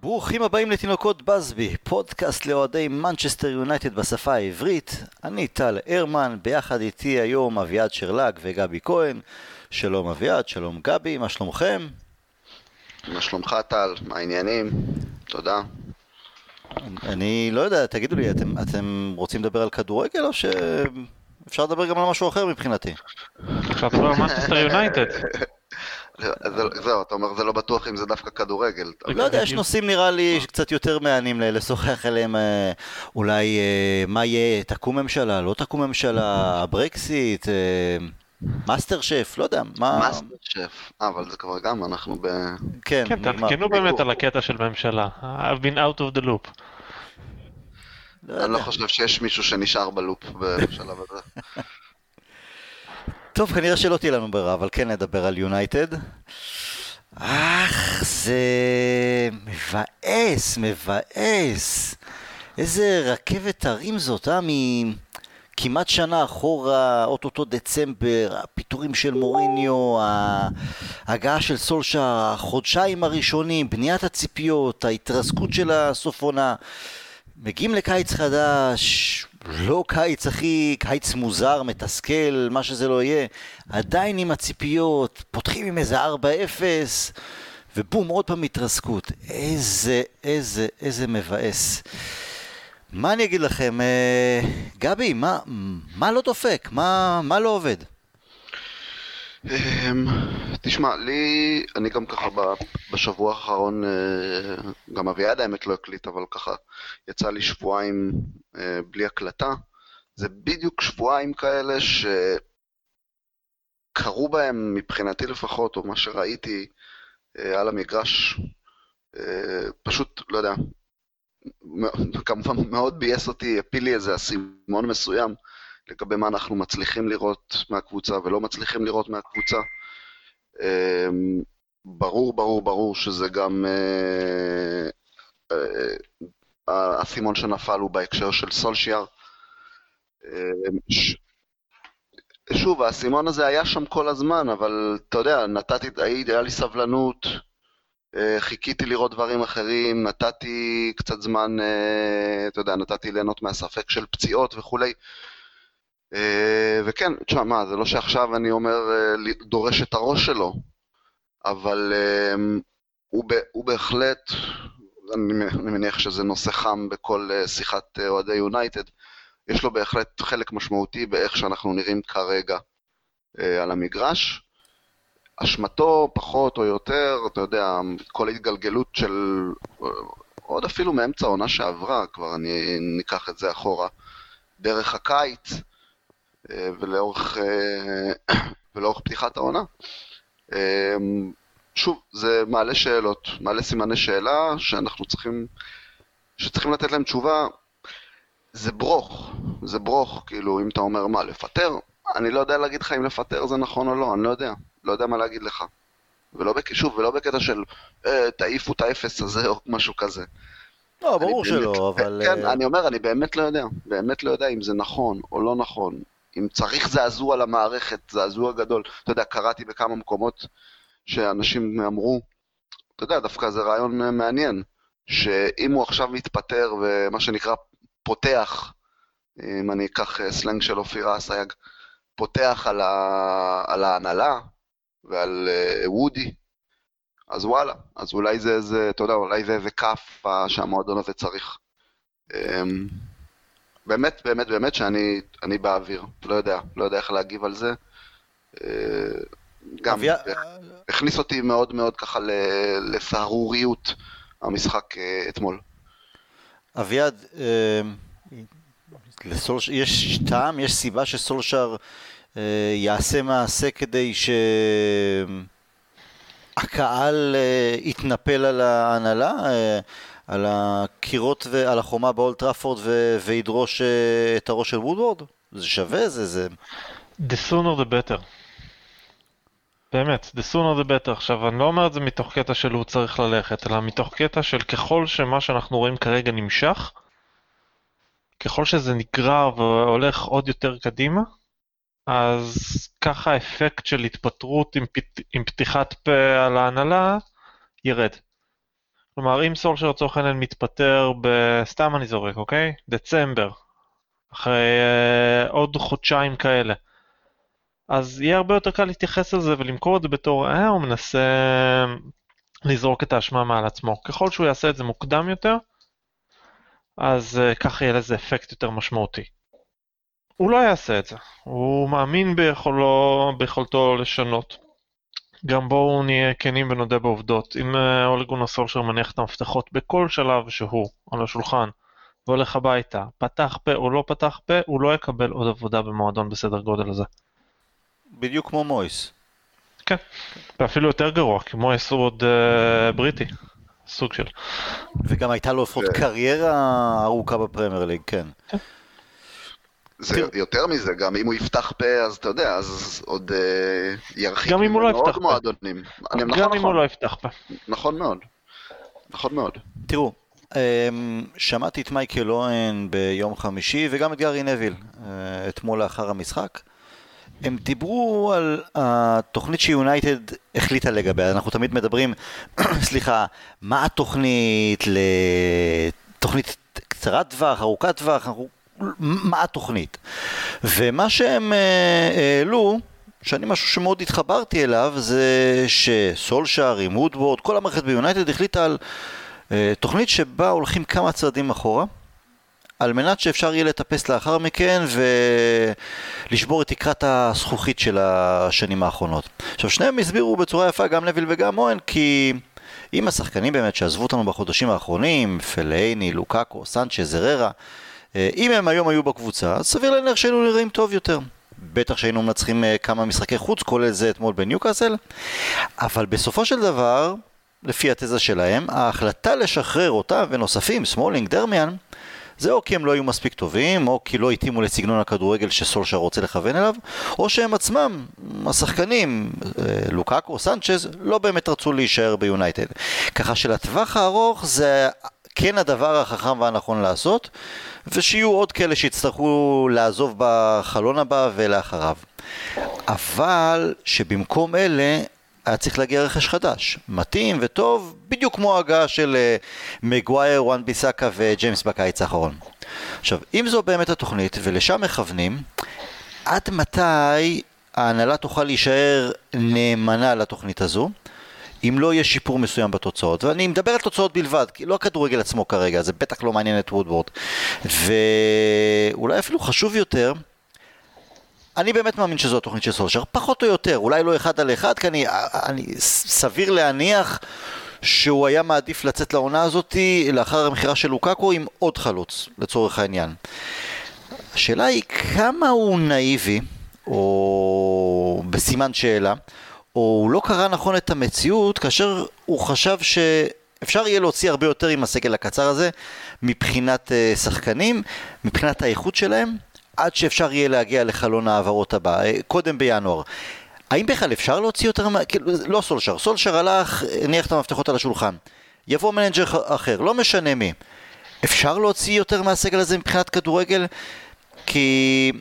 ברוכים הבאים לתינוקות באזבי, פודקאסט לאוהדי מנצ'סטר יונייטד בשפה העברית. אני טל הרמן, ביחד איתי היום אביעד שרלק וגבי כהן. שלום אביעד, שלום גבי, מה שלומכם? מה שלומך טל? מה העניינים? תודה. אני לא יודע, תגידו לי, אתם, אתם רוצים לדבר על כדורגל או שאפשר לדבר גם על משהו אחר מבחינתי? אפשר לדבר על מנצ'סטר יונייטד. זהו, אתה אומר זה לא בטוח אם זה דווקא כדורגל. לא יודע, יש נושאים נראה לי שקצת יותר מעניינים לשוחח עליהם, אה, אולי אה, מה יהיה, תקום ממשלה, לא תקום ממשלה, הברקסיט, אה, מאסטר שף, לא יודע, מה... מאסטר שף, אבל זה כבר גם, אנחנו ב... כן, כן, תעדכנו באמת על הקטע של ממשלה. I've been out of the loop. אני לא חושב שיש מישהו שנשאר ב loop בשלב הזה. טוב, כנראה שלא תהיה לנו ברירה, אבל כן נדבר על יונייטד. אך, זה מבאס, מבאס. איזה רכבת הרים זאת, אה? מכמעט שנה אחורה, אוטוטו דצמבר, הפיטורים של מוריניו, ההגעה של סולשה, החודשיים הראשונים, בניית הציפיות, ההתרסקות של הסוף עונה. מגיעים לקיץ חדש, לא קיץ הכי, קיץ מוזר, מתסכל, מה שזה לא יהיה, עדיין עם הציפיות, פותחים עם איזה 4-0, ובום, עוד פעם התרסקות. איזה, איזה, איזה מבאס. מה אני אגיד לכם, אה, גבי, מה, מה לא דופק? מה, מה לא עובד? אמ, תשמע, לי, אני גם ככה בשבוע האחרון, אה, גם אביעד האמת לא הקליט, אבל ככה יצא לי שבועיים אה, בלי הקלטה. זה בדיוק שבועיים כאלה שקרו בהם, מבחינתי לפחות, או מה שראיתי אה, על המגרש, פשוט, לא יודע, כמובן מאוד ביאס אותי, הפיל לי איזה אסימון מסוים. לגבי מה אנחנו מצליחים לראות מהקבוצה ולא מצליחים לראות מהקבוצה. אמ, ברור, ברור, ברור שזה גם... אה, אה, האסימון שנפל הוא בהקשר של סולשיאר. אמ, שוב, האסימון הזה היה שם כל הזמן, אבל אתה יודע, נתתי, היה לי סבלנות, אה, חיכיתי לראות דברים אחרים, נתתי קצת זמן, אתה יודע, נתתי ליהנות מהספק של פציעות וכולי. אה, וכן, תשמע, מה, זה לא שעכשיו אני אומר אה, דורש את הראש שלו, אבל אה, הוא, הוא בהחלט, אני, אני מניח שזה נושא חם בכל שיחת אוהדי יונייטד, יש לו בהחלט חלק משמעותי באיך שאנחנו נראים כרגע על המגרש. אשמתו פחות או יותר, אתה יודע, כל ההתגלגלות של, עוד אפילו מאמצע העונה שעברה, כבר אני ניקח את זה אחורה, דרך הקיץ, ולאורך, אה, ולאורך פתיחת העונה. אה, שוב, זה מעלה שאלות, מעלה סימני שאלה שאנחנו צריכים, שצריכים לתת להם תשובה. זה ברוך, זה ברוך, כאילו, אם אתה אומר מה, לפטר? אני לא יודע להגיד לך אם לפטר זה נכון או לא, אני לא יודע, לא יודע מה להגיד לך. ולא, בק... שוב, ולא בקטע של אה, תעיפו את האפס הזה או משהו כזה. לא, ברור באמת, שלא, אבל... כן, אני אומר, אני באמת לא יודע, באמת לא יודע אם זה נכון או לא נכון, אם צריך זעזוע למערכת, זעזוע גדול. אתה יודע, קראתי בכמה מקומות שאנשים אמרו, אתה יודע, דווקא זה רעיון מעניין, שאם הוא עכשיו מתפטר ומה שנקרא פותח, אם אני אקח סלנג של אופירה אסייג, פותח על, ה... על ההנהלה ועל uh, וודי, אז וואלה, אז אולי זה איזה, אתה יודע, אולי זה איזה כף שהמועדון הזה צריך. באמת, באמת, באמת שאני באוויר, לא יודע, לא יודע איך להגיב על זה. אה, גם אביה... הכניס אותי מאוד מאוד ככה לסהרוריות המשחק אה, אתמול. אביעד, אה, לסולש... יש טעם, יש סיבה שסולשר יעשה מעשה כדי שהקהל יתנפל על ההנהלה? על הקירות ועל החומה באולד טראפורד ו- וידרוש אה, את הראש של וודוורד? זה שווה? זה זה... The sooner the better. באמת, the sooner the better. עכשיו, אני לא אומר את זה מתוך קטע של הוא צריך ללכת, אלא מתוך קטע של ככל שמה שאנחנו רואים כרגע נמשך, ככל שזה נגרר והולך עוד יותר קדימה, אז ככה האפקט של התפטרות עם, פת... עם פתיחת פה על ההנהלה ירד. כלומר, אם סולשר לצורך העניין מתפטר בסתם אני זורק, אוקיי? דצמבר, אחרי אה, עוד חודשיים כאלה, אז יהיה הרבה יותר קל להתייחס לזה ולמכור את זה בתור, אה, הוא מנסה לזרוק את האשמה מעל עצמו. ככל שהוא יעשה את זה מוקדם יותר, אז uh, ככה יהיה לזה אפקט יותר משמעותי. הוא לא יעשה את זה, הוא מאמין ביכולו, ביכולתו לשנות. גם בואו נהיה כנים ונודה בעובדות. אם uh, אולגון הסולשר מניח את המפתחות בכל שלב שהוא על השולחן והולך הביתה, פתח פה או לא פתח פה, הוא לא יקבל עוד עבודה במועדון בסדר גודל הזה. בדיוק כמו מויס. כן, ואפילו יותר גרוע, כי מויס הוא עוד uh, בריטי. סוג של. וגם הייתה לו לפחות כן. קריירה ארוכה בפרמייר ליג, כן. זה. יותר מזה, גם אם הוא יפתח פה, אז אתה יודע, אז עוד אה, ירחיק גם אם הוא לא ממנו עוד יפתח פה. מועדונים. נכון, גם אם נכון, הוא לא יפתח פה. נכון מאוד. נכון מאוד. תראו, אמ, שמעתי את מייקל אוהן ביום חמישי וגם את גארי נביל אה, אתמול לאחר המשחק. הם דיברו על התוכנית שיונייטד החליטה לגביה, אנחנו תמיד מדברים, סליחה, מה התוכנית לתוכנית קצרת טווח, ארוכת טווח, אנחנו, מה התוכנית? ומה שהם אה, העלו, שאני משהו שמאוד התחברתי אליו, זה שסולשאר עם וודוורד, כל המערכת ביונייטד החליטה על אה, תוכנית שבה הולכים כמה צעדים אחורה, על מנת שאפשר יהיה לטפס לאחר מכן ולשבור את תקרת הזכוכית של השנים האחרונות. עכשיו, שניהם הסבירו בצורה יפה, גם נביל וגם אוהן, כי אם השחקנים באמת שעזבו אותנו בחודשים האחרונים, פלאיני, לוקאקו, סנצ'ז, זררה, אם הם היום היו בקבוצה, אז סביר להניח שהיינו נראים טוב יותר. בטח שהיינו מנצחים אה, כמה משחקי חוץ, כולל זה אתמול בניוקאסל, אבל בסופו של דבר, לפי התזה שלהם, ההחלטה לשחרר אותם ונוספים, סמולינג, דרמיאן, זה או כי הם לא היו מספיק טובים, או כי לא התאימו לסגנון הכדורגל שסולשר רוצה לכוון אליו, או שהם עצמם, השחקנים, אה, לוקאקו, סנצ'ז, לא באמת רצו להישאר ביונייטד. ככה שלטווח הארוך זה כן הדבר החכם והנכון לעשות, ושיהיו עוד כאלה שיצטרכו לעזוב בחלון הבא ולאחריו. אבל שבמקום אלה היה צריך להגיע רכש חדש, מתאים וטוב, בדיוק כמו ההגעה של אה, מגווייר, וואן ביסאקה וג'יימס בקיץ האחרון. עכשיו, אם זו באמת התוכנית, ולשם מכוונים, עד מתי ההנהלה תוכל להישאר נאמנה לתוכנית הזו? אם לא יהיה שיפור מסוים בתוצאות, ואני מדבר על תוצאות בלבד, כי לא הכדורגל עצמו כרגע, זה בטח לא מעניין את וודוורד. ואולי אפילו חשוב יותר, אני באמת מאמין שזו התוכנית של סולשר, פחות או יותר, אולי לא אחד על אחד, כי אני, אני סביר להניח שהוא היה מעדיף לצאת לעונה הזאת לאחר המכירה של לוקאקו עם עוד חלוץ, לצורך העניין. השאלה היא כמה הוא נאיבי, או בסימן שאלה, או הוא לא קרא נכון את המציאות כאשר הוא חשב שאפשר יהיה להוציא הרבה יותר עם הסגל הקצר הזה מבחינת אה, שחקנים, מבחינת האיכות שלהם, עד שאפשר יהיה להגיע לחלון ההעברות הבא, אה, קודם בינואר. האם בכלל אפשר להוציא יותר, כאילו, לא סולשר, סולשר הלך, הניח את המפתחות על השולחן. יבוא מנג'ר אחר, לא משנה מי. אפשר להוציא יותר מהסגל הזה מבחינת כדורגל? כי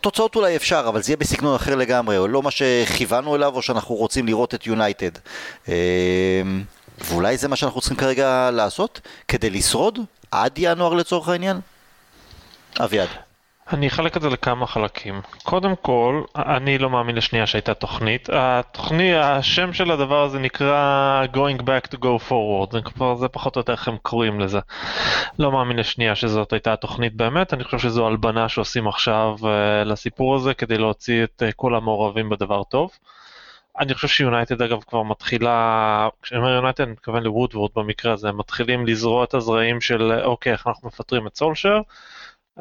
תוצאות אולי אפשר, אבל זה יהיה בסגנון אחר לגמרי, או לא מה שכיוונו אליו, או שאנחנו רוצים לראות את יונייטד. אמ, ואולי זה מה שאנחנו צריכים כרגע לעשות, כדי לשרוד, עד ינואר לצורך העניין? אביעד. אני אחלק את זה לכמה חלקים. קודם כל, אני לא מאמין לשנייה שהייתה תוכנית. התוכנית, השם של הדבר הזה נקרא Going Back to Go Forward, זה, כבר, זה פחות או יותר איך הם קוראים לזה. לא מאמין לשנייה שזאת הייתה התוכנית באמת, אני חושב שזו הלבנה שעושים עכשיו uh, לסיפור הזה כדי להוציא את uh, כל המעורבים בדבר טוב. אני חושב שיונייטד אגב כבר מתחילה, כשאני אומר יונייטד אני מתכוון לוודוורד במקרה הזה, הם מתחילים לזרוע את הזרעים של אוקיי, איך אנחנו מפטרים את סולשר.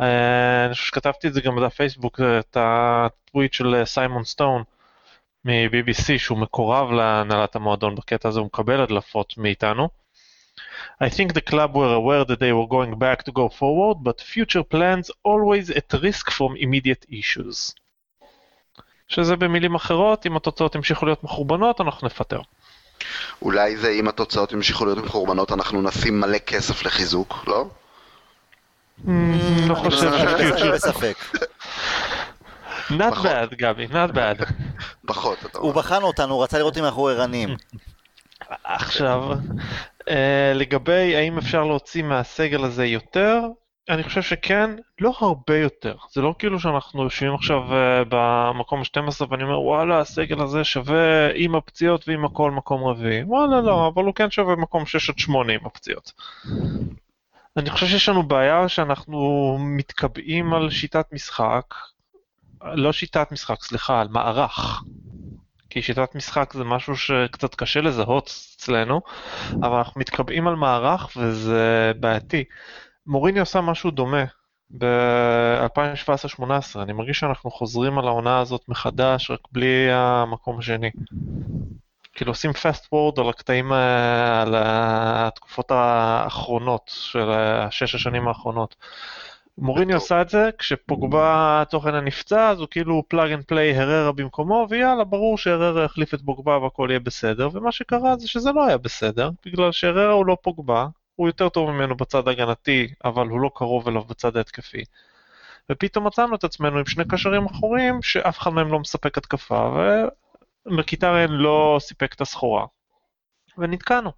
אה, אני חושב שכתבתי את זה גם בדף פייסבוק, את הטוויט של אה, סיימון סטון מ-BBC, שהוא מקורב להנהלת המועדון בקטע הזה, הוא מקבל הדלפות מאיתנו. I think the club were aware that they were going back to go forward, but future plans always at risk from immediate issues. שזה במילים אחרות, אם התוצאות ימשיכו להיות מחורבנות, אנחנו נפטר. אולי זה אם התוצאות ימשיכו להיות מחורבנות, אנחנו נשים מלא כסף לחיזוק, לא? לא חושב אני שפיוטר... בספק. Not bad, גבי, not bad. פחות, אתה הוא אומר. בחן אותנו, הוא רצה לראות אם אנחנו ערניים. עכשיו, אה, לגבי האם אפשר להוציא מהסגל הזה יותר, אני חושב שכן, לא הרבה יותר. זה לא כאילו שאנחנו יושבים עכשיו uh, במקום ה-12 ואני אומר וואלה הסגל הזה שווה עם הפציעות ועם הכל מקום רביעי. וואלה לא, אבל הוא כן שווה מקום 6 עד 8 עם הפציעות. אני חושב שיש לנו בעיה שאנחנו מתקבעים על שיטת משחק, לא שיטת משחק, סליחה, על מערך. כי שיטת משחק זה משהו שקצת קשה לזהות אצלנו, אבל אנחנו מתקבעים על מערך וזה בעייתי. מוריניו עושה משהו דומה ב-2017-2018, אני מרגיש שאנחנו חוזרים על העונה הזאת מחדש, רק בלי המקום השני. כאילו עושים fast forward על הקטעים, אה, על התקופות האחרונות של השש השנים האחרונות. מוריניו עושה את זה, כשפוגבה תוכן הנפצע, אז הוא כאילו plug and play הררה במקומו, ויאללה, ברור שהררה יחליף את פוגבה והכל יהיה בסדר, ומה שקרה זה שזה לא היה בסדר, בגלל שהררה הוא לא פוגבה, הוא יותר טוב ממנו בצד ההגנתי, אבל הוא לא קרוב אליו בצד ההתקפי. ופתאום מצאנו את עצמנו עם שני קשרים אחורים, שאף אחד מהם לא מספק התקפה, ומחיטריאן לא סיפק את הסחורה. ונתקענו.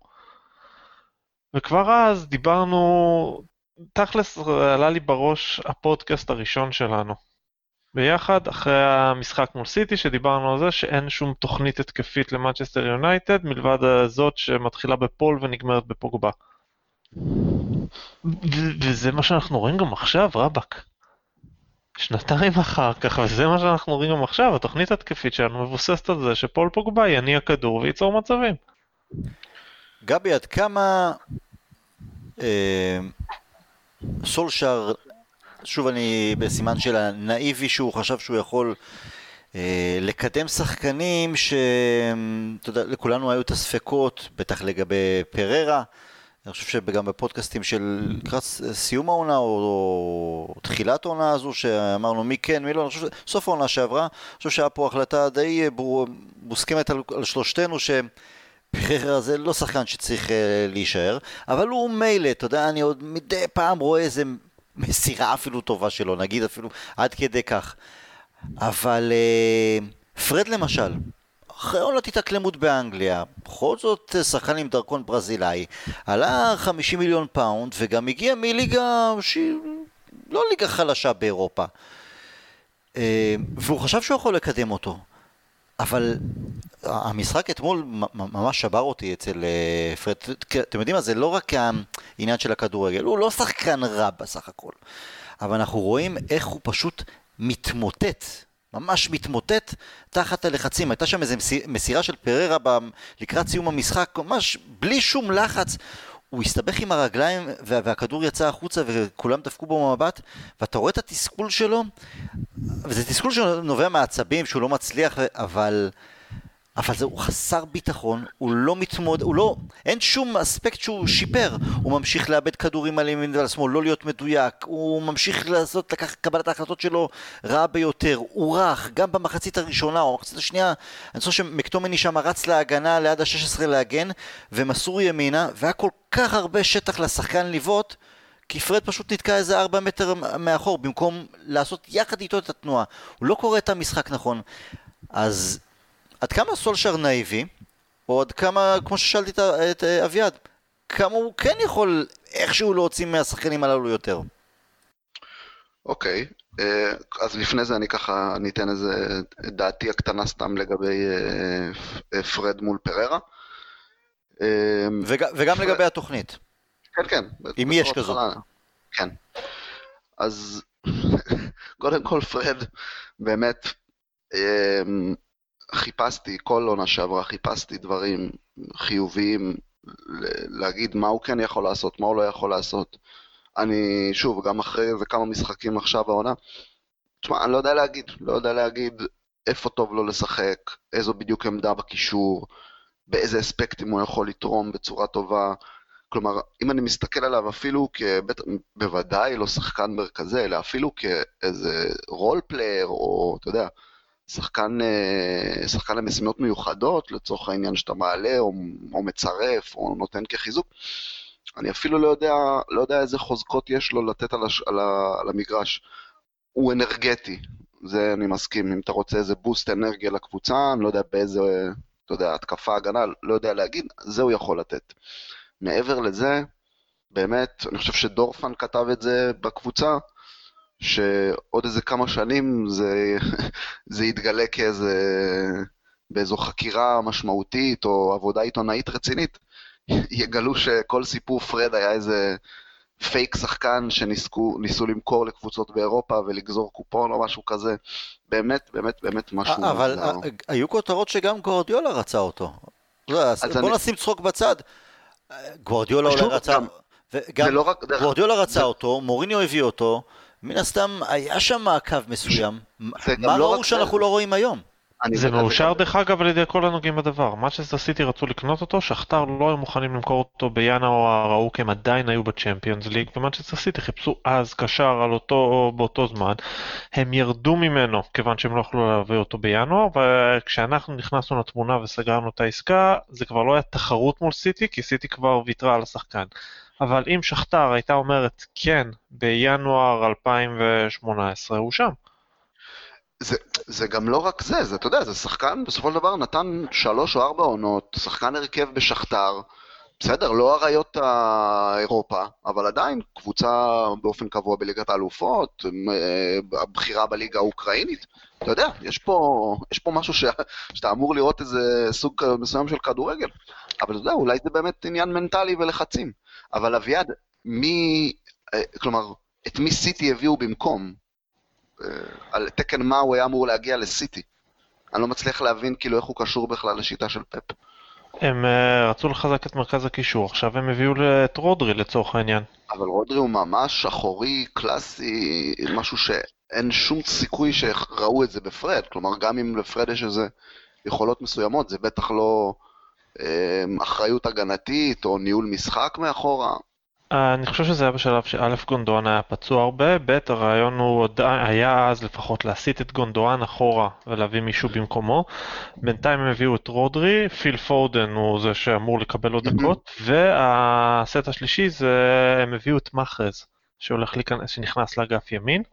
וכבר אז דיברנו, תכלס עלה לי בראש הפודקאסט הראשון שלנו. ביחד, אחרי המשחק מול סיטי, שדיברנו על זה שאין שום תוכנית התקפית למנצ'סטר יונייטד, מלבד זאת שמתחילה בפול ונגמרת בפוגבה. וזה מה שאנחנו רואים גם עכשיו, רבאק. שנתיים אחר כך, וזה מה שאנחנו רואים גם עכשיו, התוכנית התקפית שלנו מבוססת על זה שפול פוגבה יניע כדור וייצור מצבים. גבי, עד כמה אה, סולשר, שוב אני בסימן של הנאיבי שהוא חשב שהוא יכול אה, לקדם שחקנים שאתה יודע, לכולנו היו את הספקות, בטח לגבי פררה. אני חושב שגם בפודקאסטים של לקראת סיום העונה או, או תחילת העונה הזו שאמרנו מי כן מי לא, אני חושב שסוף העונה שעברה, אני חושב שהיה פה החלטה די מוסכמת על, על שלושתנו שפררה זה לא שחקן שצריך uh, להישאר, אבל הוא מילא, אתה יודע, אני עוד מדי פעם רואה איזה מסירה אפילו טובה שלו, נגיד אפילו עד כדי כך. אבל uh, פרד למשל, אחרי עונת התאקלמות באנגליה, בכל זאת אה, שחקן עם דרכון ברזילאי, עלה 50 מיליון פאונד וגם הגיע מליגה שהיא לא ליגה חלשה באירופה. אה, והוא חשב שהוא יכול לקדם אותו. אבל המשחק אתמול ממש שבר אותי אצל אה, פרד, אתם יודעים מה, זה לא רק העניין של הכדורגל, הוא לא שחקן רע בסך הכל, אבל אנחנו רואים איך הוא פשוט מתמוטט ממש מתמוטט תחת הלחצים. הייתה שם איזו מסירה של פררה ב... לקראת סיום המשחק, ממש בלי שום לחץ. הוא הסתבך עם הרגליים והכדור יצא החוצה וכולם דפקו בו מבט ואתה רואה את התסכול שלו וזה תסכול שנובע מהעצבים שהוא לא מצליח אבל אבל זה, הוא חסר ביטחון, הוא לא מתמוד, הוא לא, אין שום אספקט שהוא שיפר. הוא ממשיך לאבד כדורים על ימין ועל שמאל, לא להיות מדויק, הוא ממשיך לעשות, לקח קבלת ההחלטות שלו רע ביותר, הוא רך, גם במחצית הראשונה או במחצית השנייה, אני חושב שמקטומני שם רץ להגנה ליד ה-16 להגן, ומסור ימינה, והיה כל כך הרבה שטח לשחקן לבעוט, כי פרד פשוט נתקע איזה 4 מטר מאחור, במקום לעשות יחד איתו את התנועה. הוא לא קורא את המשחק נכון. אז עד כמה סולשר נאיבי, או עד כמה, כמו ששאלתי את, את אה, אביעד, כמה הוא כן יכול איכשהו להוציא מהשחקנים הללו יותר. אוקיי, okay. אה, אז לפני זה אני ככה, אני אתן איזה דעתי הקטנה סתם לגבי אה, פרד מול פררה. וג, וגם פרד... לגבי התוכנית. כן, כן. אם יש כזאת. כן. אז קודם כל פרד, באמת, חיפשתי, כל עונה שעברה חיפשתי דברים חיוביים, להגיד מה הוא כן יכול לעשות, מה הוא לא יכול לעשות. אני, שוב, גם אחרי איזה כמה משחקים עכשיו העונה, תשמע, אני לא יודע להגיד, לא יודע להגיד איפה טוב לו לשחק, איזו בדיוק עמדה בקישור, באיזה אספקטים הוא יכול לתרום בצורה טובה. כלומר, אם אני מסתכל עליו אפילו כבט... בוודאי לא שחקן מרכזי, אלא אפילו כאיזה role player, או אתה יודע, שחקן, אה, שחקן למשימות מיוחדות, לצורך העניין שאתה מעלה או, או מצרף או נותן כחיזוק. אני אפילו לא יודע, לא יודע איזה חוזקות יש לו לתת על, הש, על, ה, על המגרש. הוא אנרגטי, זה אני מסכים. אם אתה רוצה איזה boost אנרגיה לקבוצה, אני לא יודע באיזה, אתה יודע, התקפה, הגנה, לא יודע להגיד, זה הוא יכול לתת. מעבר לזה, באמת, אני חושב שדורפן כתב את זה בקבוצה, שעוד איזה כמה שנים זה, זה יתגלה כאיזה, באיזו חקירה משמעותית או עבודה עיתונאית רצינית, יגלו שכל סיפור פרד היה איזה פייק שחקן שניסו למכור לקבוצות באירופה ולגזור קופון או משהו כזה. באמת, באמת, באמת משהו... אבל היו כותרות שגם גורדיולה רצה אותו. בוא נשים צחוק בצד. גורדיולה אולי רצה... וגם לא רק, גורדיולה רצה זה... אותו, מוריניו הביא אותו, מן הסתם היה שם מעקב מסוים. מה לא ראו שאנחנו זה... לא רואים היום? זה מאושר דרך אגב על ידי כל הנוגעים בדבר. מצ'סטר סיטי רצו לקנות אותו, שכתר לא היו מוכנים למכור אותו בינואר, ראו כי הם עדיין היו בצ'מפיונס ליג, ומצ'סטר סיטי חיפשו אז קשר על אותו, באותו זמן. הם ירדו ממנו כיוון שהם לא יכלו להביא אותו בינואר, וכשאנחנו נכנסנו לתמונה וסגרנו את העסקה, זה כבר לא היה תחרות מול סיטי, כי סיטי כבר ויתרה על השחקן. אבל אם שכתר הייתה אומרת כן בינואר 2018, הוא שם. זה, זה גם לא רק זה, זה, אתה יודע, זה שחקן בסופו של דבר נתן שלוש או ארבע עונות, שחקן הרכב בשכתר, בסדר, לא אריות האירופה, אבל עדיין קבוצה באופן קבוע בליגת האלופות, אה, הבחירה בליגה האוקראינית, אתה יודע, יש פה, יש פה משהו ש, שאתה אמור לראות איזה סוג מסוים של כדורגל, אבל אתה יודע, אולי זה באמת עניין מנטלי ולחצים. אבל אביעד, מי, אה, כלומר, את מי סיטי הביאו במקום? אה, על תקן מה הוא היה אמור להגיע לסיטי? אני לא מצליח להבין כאילו איך הוא קשור בכלל לשיטה של פפ. הם uh, רצו לחזק את מרכז הקישור, עכשיו הם הביאו את רודרי לצורך העניין. אבל רודרי הוא ממש אחורי, קלאסי, משהו שאין שום סיכוי שראו את זה בפרד. כלומר, גם אם לפרד יש איזה יכולות מסוימות, זה בטח לא אחריות הגנתית או ניהול משחק מאחורה? אני חושב שזה היה בשלב שא' גונדואן היה פצוע הרבה, ב' הרעיון הוא עוד היה אז לפחות להסיט את גונדואן אחורה ולהביא מישהו במקומו. בינתיים הם הביאו את רודרי, פיל פורדן הוא זה שאמור לקבל עוד דקות, והסט השלישי זה הם הביאו את להיכנס, שנכנס לאגף ימין,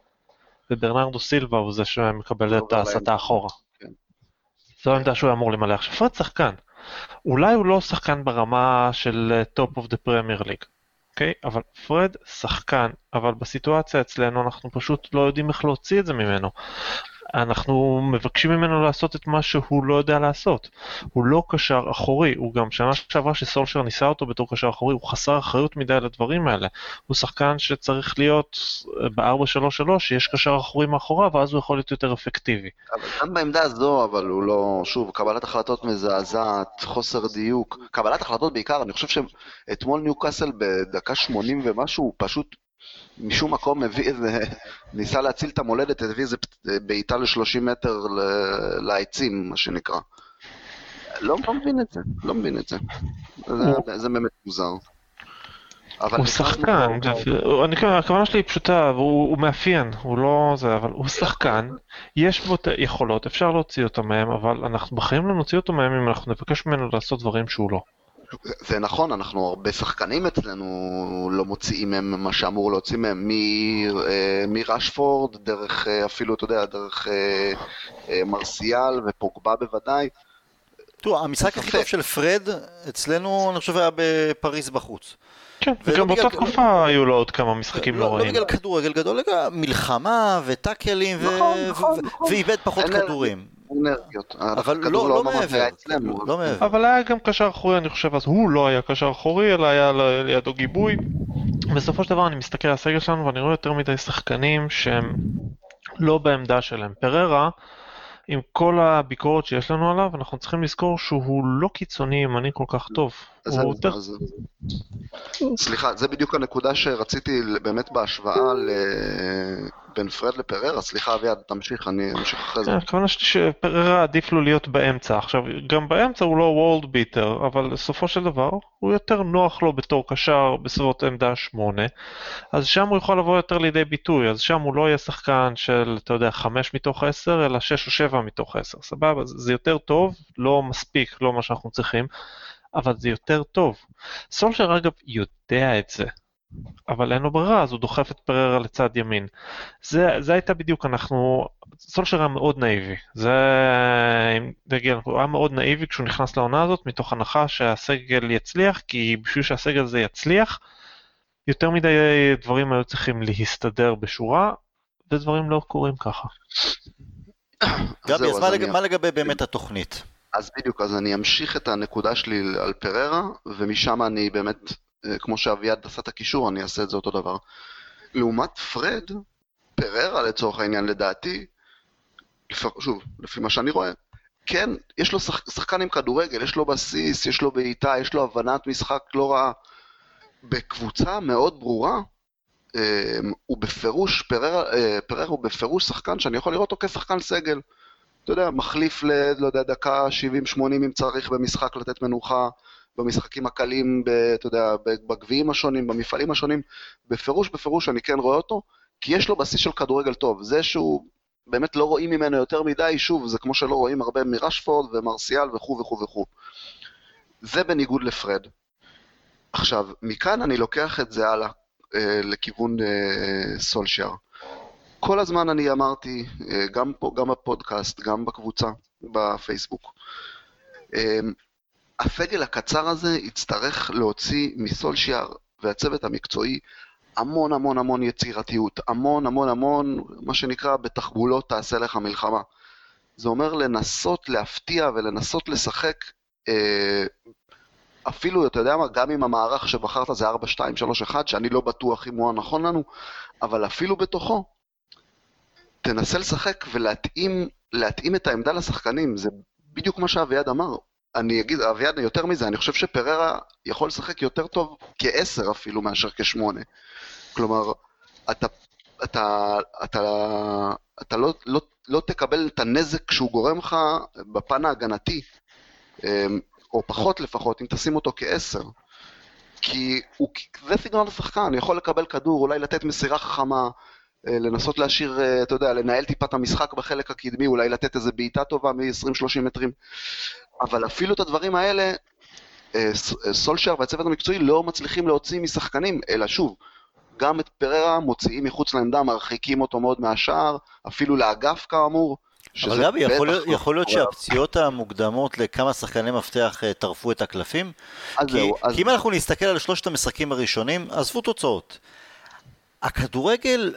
וברנרדו סילבה הוא זה שמקבל את ההסטה אחורה. כן. זו העמדה שהוא אמור למלא. עכשיו פרד שחקן. אולי הוא לא שחקן ברמה של top of the Premier League, אוקיי? אבל פרד שחקן, אבל בסיטואציה אצלנו אנחנו פשוט לא יודעים איך להוציא את זה ממנו. אנחנו מבקשים ממנו לעשות את מה שהוא לא יודע לעשות. הוא לא קשר אחורי, הוא גם שנה שעברה שסולשר ניסה אותו בתור קשר אחורי, הוא חסר אחריות מדי לדברים האלה. הוא שחקן שצריך להיות ב-4-3-3, שיש קשר אחורי מאחוריו, ואז הוא יכול להיות יותר אפקטיבי. אבל גם בעמדה הזו, אבל הוא לא, שוב, קבלת החלטות מזעזעת, חוסר דיוק. קבלת החלטות בעיקר, אני חושב שאתמול ניוקאסל בדקה 80 ומשהו, הוא פשוט משום מקום הביא איזה, ניסה להציל את המולדת, הביא איזה בעיטה ל-30 מטר לעצים, מה שנקרא. לא, לא מבין את זה, לא מבין את זה. זה, זה באמת מוזר. הוא שחקן, הכוונה שלי היא פשוטה, הוא מאפיין, הוא לא זה, אבל הוא שחקן, יש בו את היכולות, אפשר להוציא אותו מהם, אבל אנחנו בחיים לא נוציא אותו מהם אם אנחנו נבקש ממנו לעשות דברים שהוא לא. זה נכון, אנחנו הרבה שחקנים אצלנו לא מוציאים מהם מה שאמור להוציא מהם, אה, מרשפורד, דרך אה, אפילו, אתה יודע, דרך אה, מרסיאל ופוגבה בוודאי. תראו, המשחק הכי טוב של פרד אצלנו, אני חושב, היה בפריז בחוץ. כן, וגם באותה תקופה היו לו עוד כמה משחקים לא, לא רעים. לא בגלל כדורגל גדול, אלא מלחמה וטאקלים, נכון, נכון, נכון. ואיבד פחות כדורים. אנרגיות. אבל לא, לא מעבר. לא מעבר. אבל היה גם קשר אחורי, אני חושב, אז הוא לא היה קשר אחורי, אלא היה לידו גיבוי. בסופו של דבר אני מסתכל על הסגל שלנו ואני רואה יותר מדי שחקנים שהם לא בעמדה שלהם. פררה, עם כל הביקורת שיש לנו עליו, אנחנו צריכים לזכור שהוא לא קיצוני ימני כל כך טוב. יותר... אז... סליחה, זה בדיוק הנקודה שרציתי באמת בהשוואה ל... בין פרד לפררה, סליחה אביעד, תמשיך, אני אמשיך אחרי זה. הכוונה שלי שפררה עדיף לו להיות באמצע. עכשיו, גם באמצע הוא לא וולד ביטר, אבל בסופו של דבר הוא יותר נוח לו בתור קשר בסביבות עמדה 8, אז שם הוא יכול לבוא יותר לידי ביטוי, אז שם הוא לא יהיה שחקן של, אתה יודע, 5 מתוך 10, אלא 6 או 7 מתוך 10, סבבה? זה יותר טוב, לא מספיק, לא מה שאנחנו צריכים. אבל זה יותר טוב. סולשר אגב יודע את זה. אבל אין לו ברירה, אז הוא דוחף את פררה לצד ימין. זה, זה הייתה בדיוק, אנחנו, סולשר היה מאוד נאיבי. זה, נגיד, הוא היה מאוד נאיבי כשהוא נכנס לעונה הזאת, מתוך הנחה שהסגל יצליח, כי בשביל שהסגל הזה יצליח, יותר מדי דברים היו צריכים להסתדר בשורה, ודברים לא קורים ככה. גבי, אז מה, לג... מה לגבי באמת התוכנית? אז בדיוק, אז אני אמשיך את הנקודה שלי על פררה, ומשם אני באמת אה, כמו שאביעד עשה את הקישור, אני אעשה את זה אותו דבר. לעומת פרד, פררה לצורך העניין לדעתי, שוב, לפי מה שאני רואה, כן, יש לו שח, שחקן עם כדורגל, יש לו בסיס, יש לו בעיטה, יש לו הבנת משחק לא רעה. בקבוצה מאוד ברורה, אה, הוא בפירוש, פררה, אה, פררה הוא בפירוש שחקן שאני יכול לראות אותו כשחקן סגל. אתה יודע, מחליף ל... לא יודע, דקה 70-80 אם צריך במשחק לתת מנוחה, במשחקים הקלים, ב, אתה יודע, בגביעים השונים, במפעלים השונים, בפירוש, בפירוש אני כן רואה אותו, כי יש לו בסיס של כדורגל טוב. זה שהוא, באמת לא רואים ממנו יותר מדי, שוב, זה כמו שלא רואים הרבה מרשפורד ומרסיאל וכו' וכו' וכו'. זה בניגוד לפרד. עכשיו, מכאן אני לוקח את זה הלאה, אה, לכיוון אה, סולשייר. כל הזמן אני אמרתי, אה, גם פה, גם בפודקאסט, גם בקבוצה, בפייסבוק, אה, הסגל הקצר הזה יצטרך להוציא מסולשיאר והצוות המקצועי המון המון המון יצירתיות, המון המון המון, מה שנקרא בתחבולות תעשה לך מלחמה. זה אומר לנסות להפתיע ולנסות לשחק, אה, אפילו, אתה יודע מה, גם אם המערך שבחרת זה 4, 2, 3, 1, שאני לא בטוח אם הוא הנכון לנו, אבל אפילו בתוכו, תנסה לשחק ולהתאים להתאים את העמדה לשחקנים, זה בדיוק מה שאביעד אמר, אני אגיד, אביעד, יותר מזה, אני חושב שפררה יכול לשחק יותר טוב כעשר אפילו מאשר כשמונה. כלומר, אתה, אתה, אתה, אתה לא, לא, לא תקבל את הנזק שהוא גורם לך בפן ההגנתי, אמ, או פחות לפחות, אם תשים אותו כעשר. כי הוא, זה סגנון השחקן, יכול לקבל כדור, אולי לתת מסירה חכמה, לנסות להשאיר, אה, אתה יודע, לנהל טיפה את המשחק בחלק הקדמי, אולי לתת איזה בעיטה טובה מ-20-30 מטרים. אבל אפילו את הדברים האלה, אה, אה, סולשר והצוות המקצועי לא מצליחים להוציא משחקנים, אלא שוב, גם את פררה מוציאים מחוץ לעמדה, מרחיקים אותו מאוד מהשער, אפילו לאגף כאמור. אבל גבי, יכול, לא יכול להיות שהפציעות המוקדמות לכמה שחקני מפתח אה, טרפו את הקלפים? כי, זהו, אז... כי אם אנחנו נסתכל על שלושת המשחקים הראשונים, עזבו תוצאות. הכדורגל,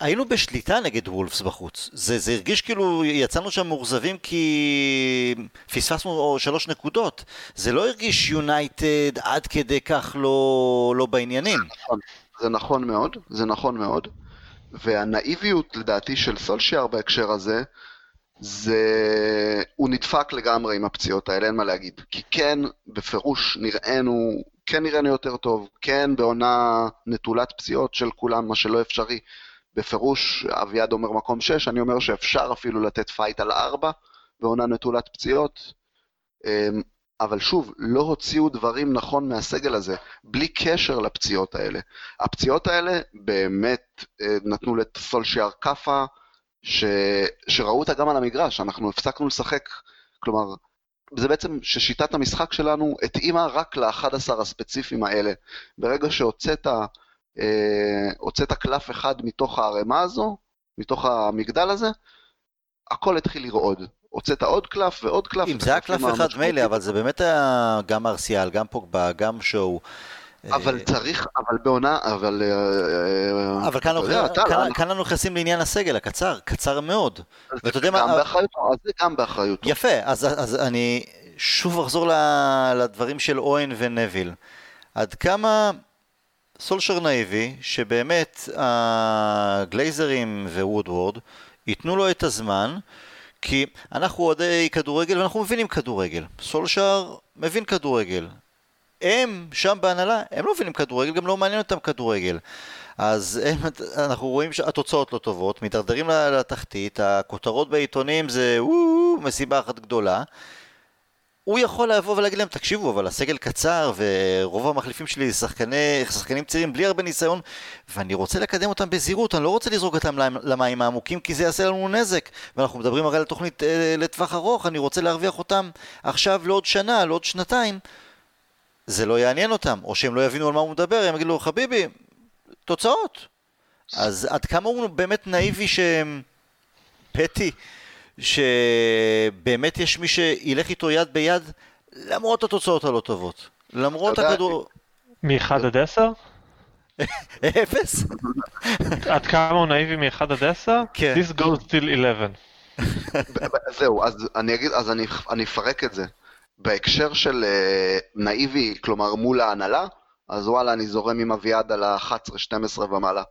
היינו בשליטה נגד וולפס בחוץ. זה, זה הרגיש כאילו יצאנו שם מאוכזבים כי פספסנו שלוש נקודות. זה לא הרגיש יונייטד עד כדי כך לא, לא בעניינים. זה נכון, זה נכון מאוד, זה נכון מאוד. והנאיביות לדעתי של סולשיאר בהקשר הזה, זה... הוא נדפק לגמרי עם הפציעות האלה, אין מה להגיד. כי כן, בפירוש נראינו, כן נראינו יותר טוב, כן בעונה נטולת פציעות של כולם, מה שלא אפשרי. בפירוש, אביעד אומר מקום 6, אני אומר שאפשר אפילו לתת fight על 4 בעונה נטולת פציעות. אמ, אבל שוב, לא הוציאו דברים נכון מהסגל הזה, בלי קשר לפציעות האלה. הפציעות האלה באמת אה, נתנו לסולשיאר כאפה, ש... שראו אותה גם על המגרש, אנחנו הפסקנו לשחק, כלומר, זה בעצם ששיטת המשחק שלנו התאימה רק ל-11 הספציפיים האלה. ברגע שהוצאת אה, הוצאת קלף אחד מתוך הערימה הזו, מתוך המגדל הזה, הכל התחיל לרעוד. הוצאת עוד קלף ועוד קלף. אם זה היה קלף אחד מילא, אבל זה באמת היה גם ארסיאל, גם פוגבה, גם שואו. אבל צריך, אבל בעונה, אבל... אה, אבל כאן אנחנו נכנסים לעניין הסגל הקצר, קצר מאוד. ואתה יודע מה... גם באחריותו, אז זה גם באחריותו. יפה, אז אני שוב אחזור לדברים של אוהן ונביל. עד כמה סולשר נאיבי, שבאמת הגלייזרים ווודוורד ייתנו לו את הזמן, כי אנחנו אוהדי כדורגל ואנחנו מבינים כדורגל. סולשר מבין כדורגל. הם שם בהנהלה, הם לא מבינים כדורגל, גם לא מעניין אותם כדורגל. אז הם, אנחנו רואים שהתוצאות לא טובות, מתדרדרים לתחתית, הכותרות בעיתונים זה וואו, מסיבה אחת גדולה. הוא יכול לבוא ולהגיד להם, תקשיבו, אבל הסגל קצר, ורוב המחליפים שלי שחקני, שחקנים צעירים בלי הרבה ניסיון, ואני רוצה לקדם אותם בזהירות, אני לא רוצה לזרוק אותם למים העמוקים, כי זה יעשה לנו נזק. ואנחנו מדברים הרי על תוכנית אה, לטווח ארוך, אני רוצה להרוויח אותם עכשיו לעוד שנה, לעוד שנתיים. זה לא יעניין אותם, או שהם לא יבינו על מה הוא מדבר, הם יגידו, חביבי, תוצאות. אז עד כמה הוא באמת נאיבי שהם... פטי, שבאמת יש מי שילך איתו יד ביד למרות התוצאות הלא טובות. למרות הכדור... מ-1 עד 10? אפס? עד כמה הוא נאיבי מ-1 עד 10? כן. This goes till 11. זהו, אז אני אגיד, אז אני, אני אפרק את זה. בהקשר של אה, נאיבי, כלומר מול ההנהלה, אז וואלה, אני זורם עם אביעד על ה-11-12 ומעלה.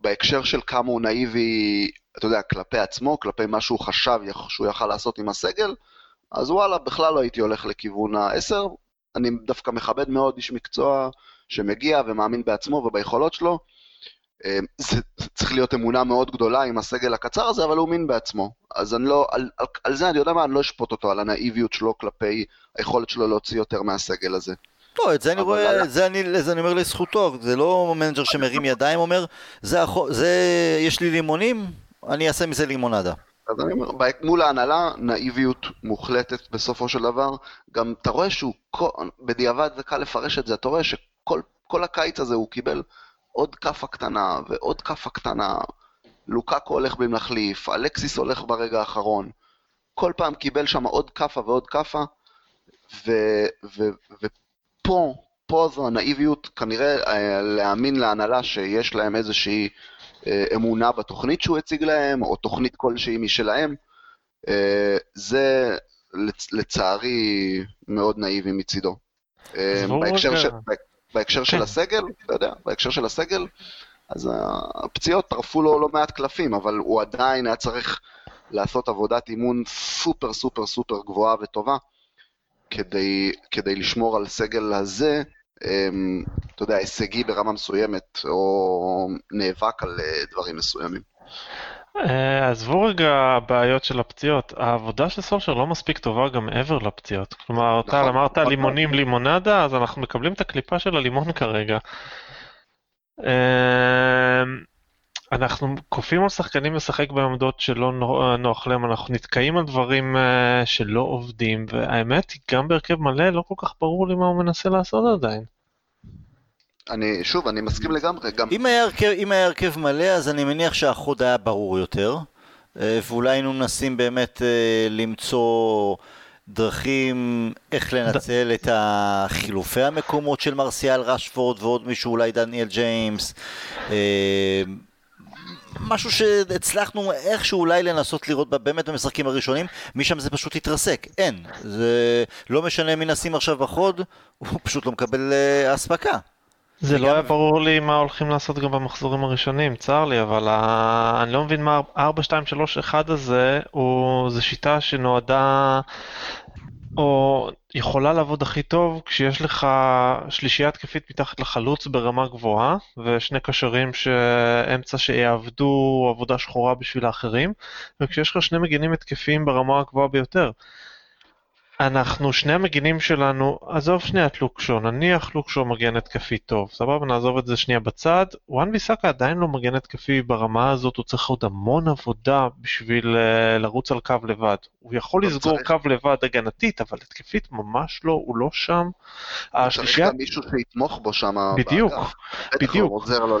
בהקשר של כמה הוא נאיבי, אתה יודע, כלפי עצמו, כלפי מה שהוא חשב שהוא יכל לעשות עם הסגל, אז וואלה, בכלל לא הייתי הולך לכיוון ה-10. אני דווקא מכבד מאוד איש מקצוע שמגיע ומאמין בעצמו וביכולות שלו. אה, זה צריך להיות אמונה מאוד גדולה עם הסגל הקצר הזה, אבל הוא האמין בעצמו. אז אני לא, על, על, על זה אני יודע מה, אני לא אשפוט אותו, על הנאיביות שלו כלפי היכולת שלו להוציא יותר מהסגל הזה. לא, את זה אני רואה, זה אני, זה אני אומר לזכותו, זה לא מנג'ר שמרים ידיים, אומר, זה, זה, יש לי לימונים, אני אעשה מזה לימונדה. אז אני אומר, מול ההנהלה, נאיביות מוחלטת בסופו של דבר. גם אתה רואה שהוא, בדיעבד זה קל לפרש את זה, אתה רואה שכל הקיץ הזה הוא קיבל עוד כאפה קטנה ועוד כאפה קטנה. לוקקו הולך בלי מחליף, אלקסיס הולך ברגע האחרון. כל פעם קיבל שם עוד כאפה ועוד כאפה, ופה, פה זו הנאיביות, כנראה אה, להאמין להנהלה שיש להם איזושהי אה, אמונה בתוכנית שהוא הציג להם, או תוכנית כלשהי משלהם. אה, זה לצערי מאוד נאיבי מצידו. בהקשר, של, בהקשר כן. של הסגל, אתה יודע, בהקשר של הסגל, אז הפציעות טרפו לו לא מעט קלפים, אבל הוא עדיין היה צריך לעשות עבודת אימון סופר סופר סופר גבוהה וטובה, כדי, כדי לשמור על סגל הזה, אמ, אתה יודע, הישגי ברמה מסוימת, או נאבק על אה, דברים מסוימים. אה, עזבו רגע הבעיות של הפציעות, העבודה של סולשר לא מספיק טובה גם מעבר לפציעות. כלומר, אתה נכון, אמרת נכון. לימונים לימונדה, אז אנחנו מקבלים את הקליפה של הלימון כרגע. אמ, אנחנו כופים על שחקנים לשחק בעמדות שלא נוח להם, אנחנו נתקעים על דברים אה, שלא עובדים, והאמת היא, גם בהרכב מלא לא כל כך ברור לי מה הוא מנסה לעשות עדיין. אני, שוב, אני מסכים לגמרי, גם... אם היה הרכב, אם היה הרכב מלא, אז אני מניח שהחוד היה ברור יותר, אה, ואולי היינו מנסים באמת אה, למצוא דרכים איך לנצל את החילופי המקומות של מרסיאל רשפורד ועוד מישהו, אולי דניאל ג'יימס. אה, משהו שהצלחנו איכשהו אולי לנסות לראות באמת במשחקים הראשונים, משם זה פשוט התרסק, אין. זה לא משנה מי נשים עכשיו בחוד, הוא פשוט לא מקבל אספקה. זה לא היה ברור לי מה הולכים לעשות גם במחזורים הראשונים, צר לי, אבל אני לא מבין מה 4, 2, 3, 1 הזה, זו שיטה שנועדה, או יכולה לעבוד הכי טוב כשיש לך שלישייה התקפית מתחת לחלוץ ברמה גבוהה, ושני קשרים שאמצע שיעבדו עבודה שחורה בשביל האחרים, וכשיש לך שני מגינים התקפיים ברמה הגבוהה ביותר. אנחנו, שני המגינים שלנו, עזוב שנייה את לוקשו, נניח לוקשו מגן התקפי טוב, סבבה, נעזוב את זה שנייה בצד. וואן ביסאקה עדיין לא מגן התקפי ברמה הזאת, הוא צריך עוד המון עבודה בשביל uh, לרוץ על קו לבד. הוא יכול לא לסגור צריך... קו לבד הגנתית, אבל התקפית ממש לא, הוא לא שם. השלישייה... צריך גם מישהו שיתמוך בו שם. בדיוק. בדיוק. בטח עוזר לו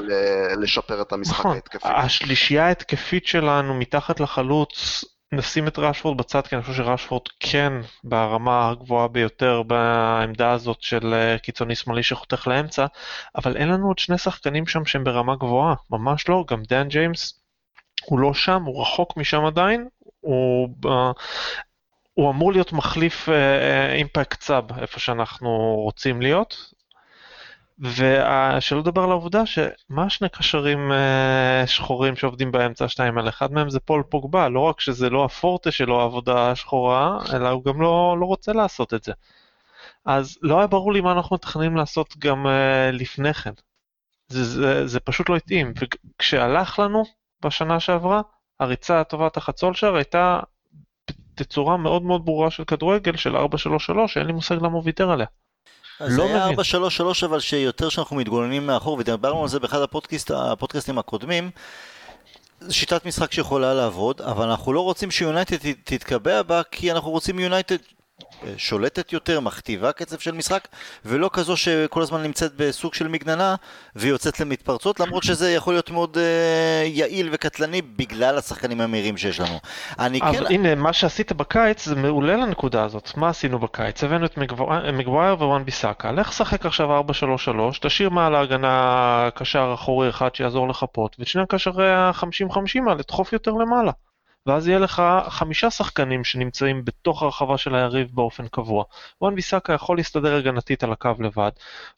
לשפר את המשחק נכון. ההתקפי. השלישייה ההתקפית שלנו מתחת לחלוץ, נשים את רשפורד בצד, כי אני חושב שרשפורד כן ברמה הגבוהה ביותר בעמדה הזאת של אה, קיצוני שמאלי שחותך לאמצע, אבל אין לנו עוד שני שחקנים שם שהם ברמה גבוהה, ממש לא, גם דן ג'יימס הוא לא שם, הוא רחוק משם עדיין, הוא, uh, הוא אמור להיות מחליף אימפקט uh, סאב איפה שאנחנו רוצים להיות, ושלא לדבר על העובדה שמה שני קשרים אה, שחורים שעובדים באמצע שתיים על אחד מהם זה פול פוגבה, לא רק שזה לא הפורטה שלו העבודה השחורה, אלא הוא גם לא, לא רוצה לעשות את זה. אז לא היה ברור לי מה אנחנו מתכננים לעשות גם אה, לפני כן. זה, זה, זה פשוט לא התאים, וכשהלך לנו בשנה שעברה, הריצה הטובה תחת סולשר הייתה בתצורה מאוד מאוד ברורה של כדורגל של 4-3-3, שאין לי מושג למה הוא ויתר עליה. אז לא זה היה 4-3-3 אבל שיותר שאנחנו מתגוננים מאחור, ודיברנו על זה באחד הפודקאסט, הפודקאסטים הקודמים, שיטת משחק שיכולה לעבוד, אבל אנחנו לא רוצים שיונייטד תתקבע בה, כי אנחנו רוצים יונייטד שולטת יותר, מכתיבה קצב של משחק, ולא כזו שכל הזמן נמצאת בסוג של מגננה ויוצאת למתפרצות, למרות שזה יכול להיות מאוד uh, יעיל וקטלני בגלל השחקנים המהירים שיש לנו. אני אבל כן... הנה, מה שעשית בקיץ זה מעולה לנקודה הזאת. מה עשינו בקיץ? הבאנו את מגווייר ווואן ביסאקה. לך שחק עכשיו 4-3-3, תשאיר מעל ההגנה קשר אחורי אחד שיעזור לחפות, ואת שני הקשרי ה-50-50 האלה תדחוף יותר למעלה. ואז יהיה לך חמישה שחקנים שנמצאים בתוך הרחבה של היריב באופן קבוע. וואן ביסאקה יכול להסתדר הגנתית על הקו לבד.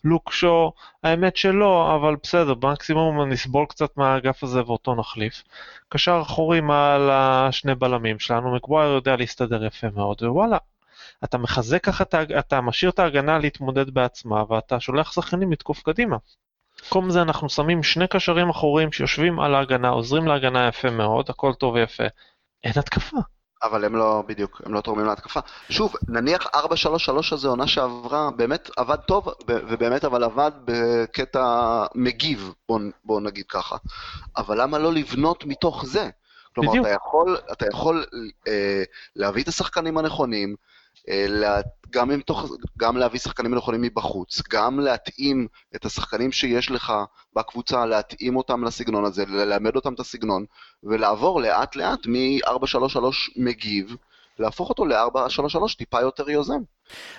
לוק שו, האמת שלא, אבל בסדר, במקסימום נסבול קצת מהאגף הזה ואותו נחליף. קשר אחורי מעל השני בלמים שלנו, מקווייר יודע להסתדר יפה מאוד, ווואלה, אתה מחזק ככה, אתה משאיר את ההגנה להתמודד בעצמה, ואתה שולח שחקנים לתקוף קדימה. במקום זה אנחנו שמים שני קשרים אחוריים שיושבים על ההגנה, עוזרים להגנה יפה מאוד, הכל טוב ויפה. אין התקפה. אבל הם לא, בדיוק, הם לא תורמים להתקפה. שוב, נניח 4-3-3 הזה, עונה שעברה, באמת עבד טוב, ובאמת אבל עבד בקטע מגיב, בוא, בוא נגיד ככה. אבל למה לא לבנות מתוך זה? כלומר, בדיוק. אתה יכול, אתה יכול אה, להביא את השחקנים הנכונים, גם, תוך, גם להביא שחקנים נכונים מבחוץ, גם להתאים את השחקנים שיש לך בקבוצה, להתאים אותם לסגנון הזה, ללמד אותם את הסגנון, ולעבור לאט לאט מ-433 מגיב להפוך אותו ל-4-3-3 טיפה יותר יוזם.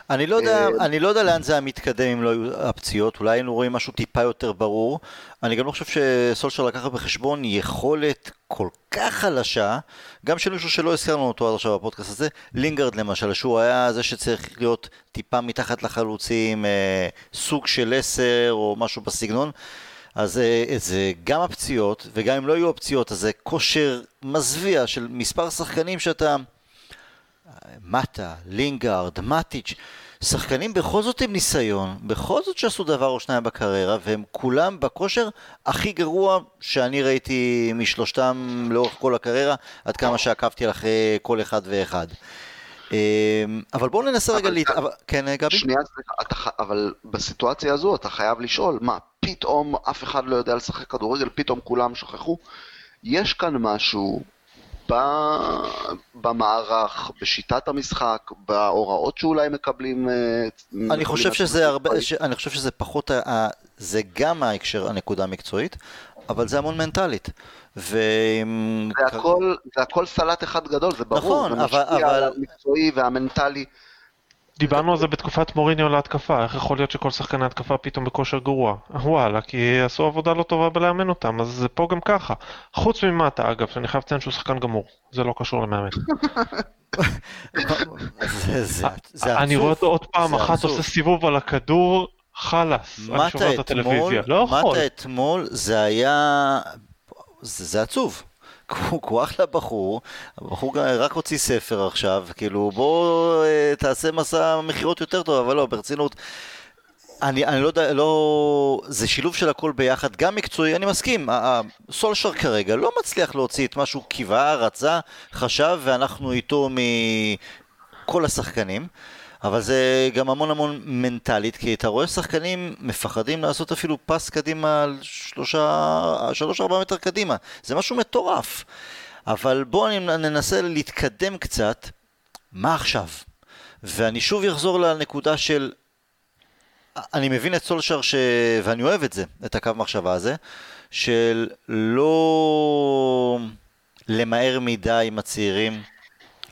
אני לא, יודע, אה, אני לא יודע לאן זה היה מתקדם אם לא היו הפציעות, אולי היינו רואים משהו טיפה יותר ברור. אני גם לא חושב שסולשר לקח בחשבון יכולת כל כך חלשה, גם של מישהו שלא הזכרנו אותו עד עכשיו בפודקאסט הזה, לינגרד למשל, שהוא היה זה שצריך להיות טיפה מתחת לחלוצים, אה, סוג של עשר או משהו בסגנון. אז אה, זה גם הפציעות, וגם אם לא יהיו הפציעות, אז זה כושר מזוויע של מספר שחקנים שאתה... מטה, לינגארד, מטיץ', שחקנים בכל זאת עם ניסיון, בכל זאת שעשו דבר או שניים בקריירה, והם כולם בכושר הכי גרוע שאני ראיתי משלושתם לאורך כל הקריירה, עד כמה שעקבתי אחרי כל אחד ואחד. אמ, אבל בואו ננסה רגע להת... כן, גבי? שנייה, סליחה, אבל בסיטואציה הזו אתה חייב לשאול, מה, פתאום אף אחד לא יודע לשחק כדורגל, פתאום כולם שכחו? יש כאן משהו במערך, בשיטת המשחק, בהוראות שאולי מקבלים... אה, אני חושב שזה הרבה, אני חושב שזה פחות, זה גם ההקשר, הנקודה המקצועית, אבל זה המון מנטלית. ו... זה הכל, זה הכל סלט אחד גדול, זה ברור. נכון, אבל... אבל... המקצועי והמנטלי. דיברנו על זה בתקופת מוריניו להתקפה, איך יכול להיות שכל שחקני התקפה פתאום בכושר גרוע? וואלה, כי עשו עבודה לא טובה בלאמן אותם, אז זה פה גם ככה. חוץ ממטה, אגב, שאני חייב לציין שהוא שחקן גמור, זה לא קשור למאמן. אני רואה אותו עוד פעם אחת עושה סיבוב על הכדור, חלאס, אני שובר את הטלוויזיה, לא. מטה אתמול זה היה... זה עצוב. הוא, אחלה בחור, הבחור רק הוציא ספר עכשיו, כאילו בוא אה, תעשה מסע מכירות יותר טוב, אבל לא, ברצינות. אני, אני לא יודע, לא... זה שילוב של הכל ביחד, גם מקצועי, אני מסכים, סולשר כרגע לא מצליח להוציא את מה שהוא קיווה, רצה, חשב, ואנחנו איתו מכל השחקנים. אבל זה גם המון המון מנטלית, כי אתה רואה שחקנים מפחדים לעשות אפילו פס קדימה על שלושה, שלוש ארבע מטר קדימה. זה משהו מטורף. אבל בואו ננסה להתקדם קצת. מה עכשיו? ואני שוב אחזור לנקודה של... אני מבין את סולשר ש... ואני אוהב את זה, את הקו מחשבה הזה, של לא למהר מדי עם הצעירים.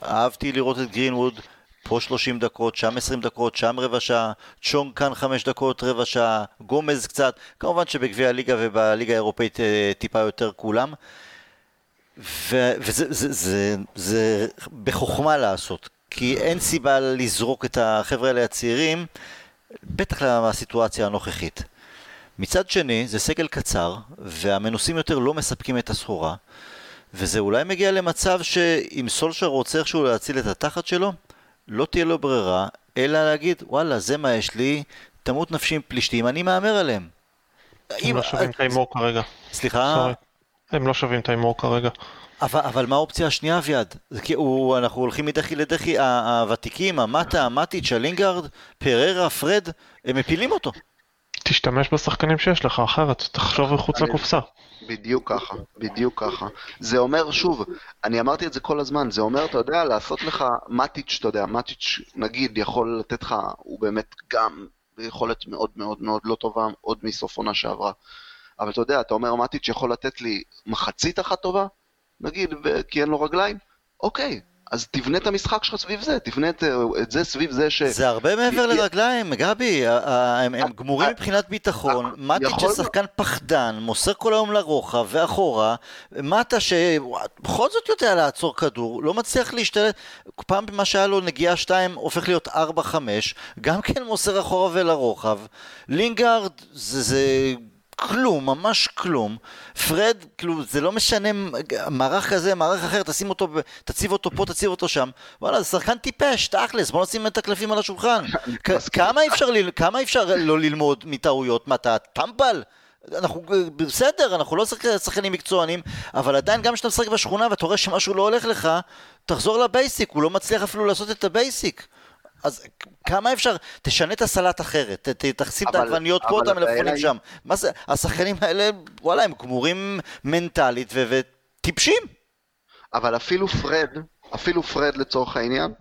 אהבתי לראות את גרינווד. פה 30 דקות, שם 20 דקות, שם רבע שעה, צ'ונג כאן 5 דקות, רבע שעה, גומז קצת, כמובן שבגביע הליגה ובליגה האירופאית אה, טיפה יותר כולם. ו- וזה זה, זה, זה בחוכמה לעשות, כי אין סיבה לזרוק את החבר'ה האלה הצעירים, בטח לסיטואציה הנוכחית. מצד שני, זה סגל קצר, והמנוסים יותר לא מספקים את הסחורה, וזה אולי מגיע למצב שאם סולשר רוצה איכשהו להציל את התחת שלו, לא תהיה לו ברירה, אלא להגיד, וואלה, זה מה יש לי, תמות נפשי עם פלישתים, אני מהמר עליהם. הם לא שווים את ההימור כרגע. סליחה? הם לא שווים את ההימור כרגע. אבל, אבל מה האופציה השנייה, אביעד? אנחנו הולכים מדחי לדחי, הוותיקים, המטה, המטיץ', הלינגארד, פררה, פרד, הם מפילים אותו. תשתמש בשחקנים שיש לך, אחרת תחשוב מחוץ לקופסה. בדיוק ככה, בדיוק ככה. זה אומר, שוב, אני אמרתי את זה כל הזמן, זה אומר, אתה יודע, לעשות לך מטיץ', אתה יודע, מטיץ', נגיד, יכול לתת לך, הוא באמת גם ביכולת מאוד מאוד מאוד לא טובה, עוד מסוף עונה שעברה. אבל אתה יודע, אתה אומר, מטיץ' יכול לתת לי מחצית אחת טובה, נגיד, כי אין לו רגליים, אוקיי, אז תבנה את המשחק שלך סביב זה, תבנה את, את זה סביב זה ש... זה הרבה מעבר י- לרגליים, גבי, הם הם גמורים מבחינת ביטחון, מטיץ' יכול- שחקן פחדן, מוסר כל היום לרוחב ואחורה, מטה שבכל זאת יודע לעצור כדור, לא מצליח להשתלט, פעם מה שהיה לו נגיעה 2 הופך להיות 4-5, גם כן מוסר אחורה ולרוחב, לינגארד זה... זה... כלום, ממש כלום. פרד, כאילו, זה לא משנה, מערך כזה, מערך אחר, תשים אותו, תציב אותו פה, תציב אותו שם. וואלה, זה שחקן טיפש, תכלס, בוא נשים את הקלפים על השולחן. כמה אפשר, ל- כמה אפשר לא ללמוד מטעויות? מה, אתה טמבל? אנחנו בסדר, אנחנו לא שחק- שחקנים מקצוענים, אבל עדיין גם כשאתה משחק בשכונה ואתה רואה שמשהו לא הולך לך, תחזור ל basic, הוא לא מצליח אפילו לעשות את ה basic. אז כמה אפשר, תשנה את הסלט אחרת, ת- תשים את העגבניות פה, את המלפפונים שם. מה זה, השחקנים האלה, וואלה, הם גמורים מנטלית וטיפשים. אבל אפילו פרד, אפילו פרד לצורך העניין,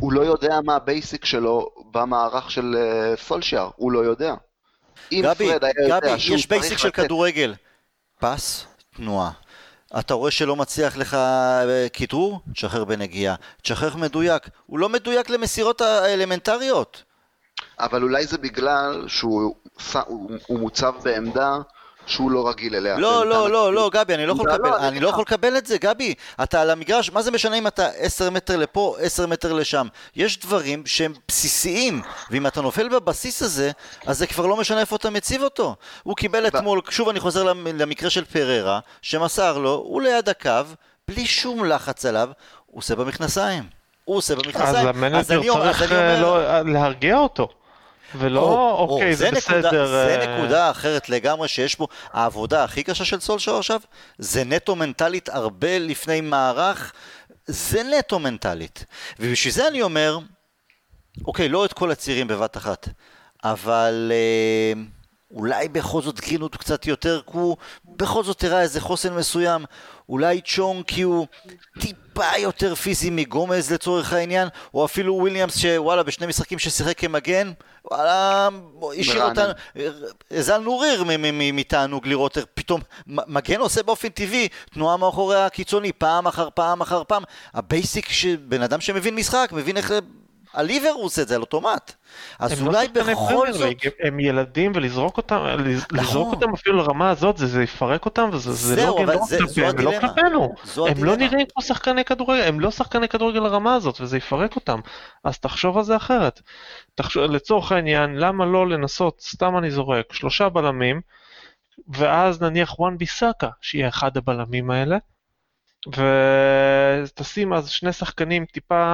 הוא לא יודע מה ה basic שלו במערך של אה, סולשיאר, הוא לא יודע. אם גבי, פרד היה יודע גבי, שהוא יש basic של לתת- כדורגל. פס, תנועה. אתה רואה שלא מצליח לך אה, כדרור? תשחרר בנגיעה. תשחרר מדויק. הוא לא מדויק למסירות האלמנטריות. אבל אולי זה בגלל שהוא הוא, הוא מוצב בעמדה שהוא לא רגיל אליה. לא, לא, לא. לא, גבי, אני לא יכול לא, לקבל, לא, אני לא. יכול לקבל את זה, גבי. אתה על המגרש, מה זה משנה אם אתה 10 מטר לפה, 10 מטר לשם? יש דברים שהם בסיסיים, ואם אתה נופל בבסיס הזה, אז זה כבר לא משנה איפה אתה מציב אותו. הוא קיבל אתמול, שוב אני חוזר למ- למקרה של פררה, שמסר לו, הוא ליד הקו, בלי שום לחץ עליו, הוא עושה במכנסיים. הוא עושה במכנסיים. המנג'ר אני אומר- צריך אז אני אה, אומר- לא- להרגיע אותו. ולא, או, או, אוקיי, זה נקודה, בסדר. זה אה, נקודה אחרת לגמרי שיש פה, העבודה הכי קשה של סולשר עכשיו, זה נטו מנטלית הרבה לפני מערך, זה נטו מנטלית. ובשביל זה אני אומר, אוקיי, לא את כל הצעירים בבת אחת, אבל אה, אולי בכל זאת גרינווד קצת יותר, כי הוא בכל זאת הראה איזה חוסן מסוים, אולי צ'ונג כי הוא טיפה יותר פיזי מגומז לצורך העניין, או אפילו וויליאמס שוואלה בשני משחקים ששיחק כמגן, וואלה, השאיר. אותנו, הזלנו ריר מתענוג לראות איך פתאום מגן עושה באופן טבעי תנועה מאחורי הקיצוני פעם אחר פעם אחר פעם. הבייסיק שבן אדם שמבין משחק, מבין איך הליבר הוא עושה את זה על אוטומט. אז הם לא אולי שחקני בכל זאת... ליג, הם ילדים ולזרוק אותם, לז- נכון. לזרוק אותם אפילו לרמה הזאת, זה זה יפרק אותם, וזה זה לא לא זו כלפיהם ולא. כלפינו. הם לא. נראים כמו שחקני כדורגל, הם לא שחקני כדורגל לרמה הזאת, וזה יפרק אותם. אז תחשוב על זה אחרת. תחשוב, לצורך העניין, למה לא לנסות, סתם אני זורק, שלושה בלמים, ואז נניח וואן ביסאקה, שיהיה אחד הבלמים האלה, ותשים אז שני שחקנים טיפה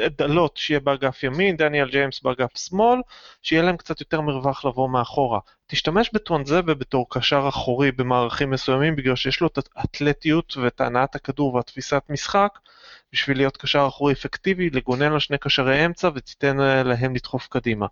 דלות, שיהיה באגף ימין, דניאל ג'יימס באגף שמאל, שיהיה להם קצת יותר מרווח לבוא מאחורה. תשתמש בטואנזבה בתור קשר אחורי במערכים מסוימים, בגלל שיש לו את האתלטיות ואת הנעת הכדור והתפיסת משחק, בשביל להיות קשר אחורי אפקטיבי, לגונן על שני קשרי אמצע ותיתן אה, להם לדחוף קדימה.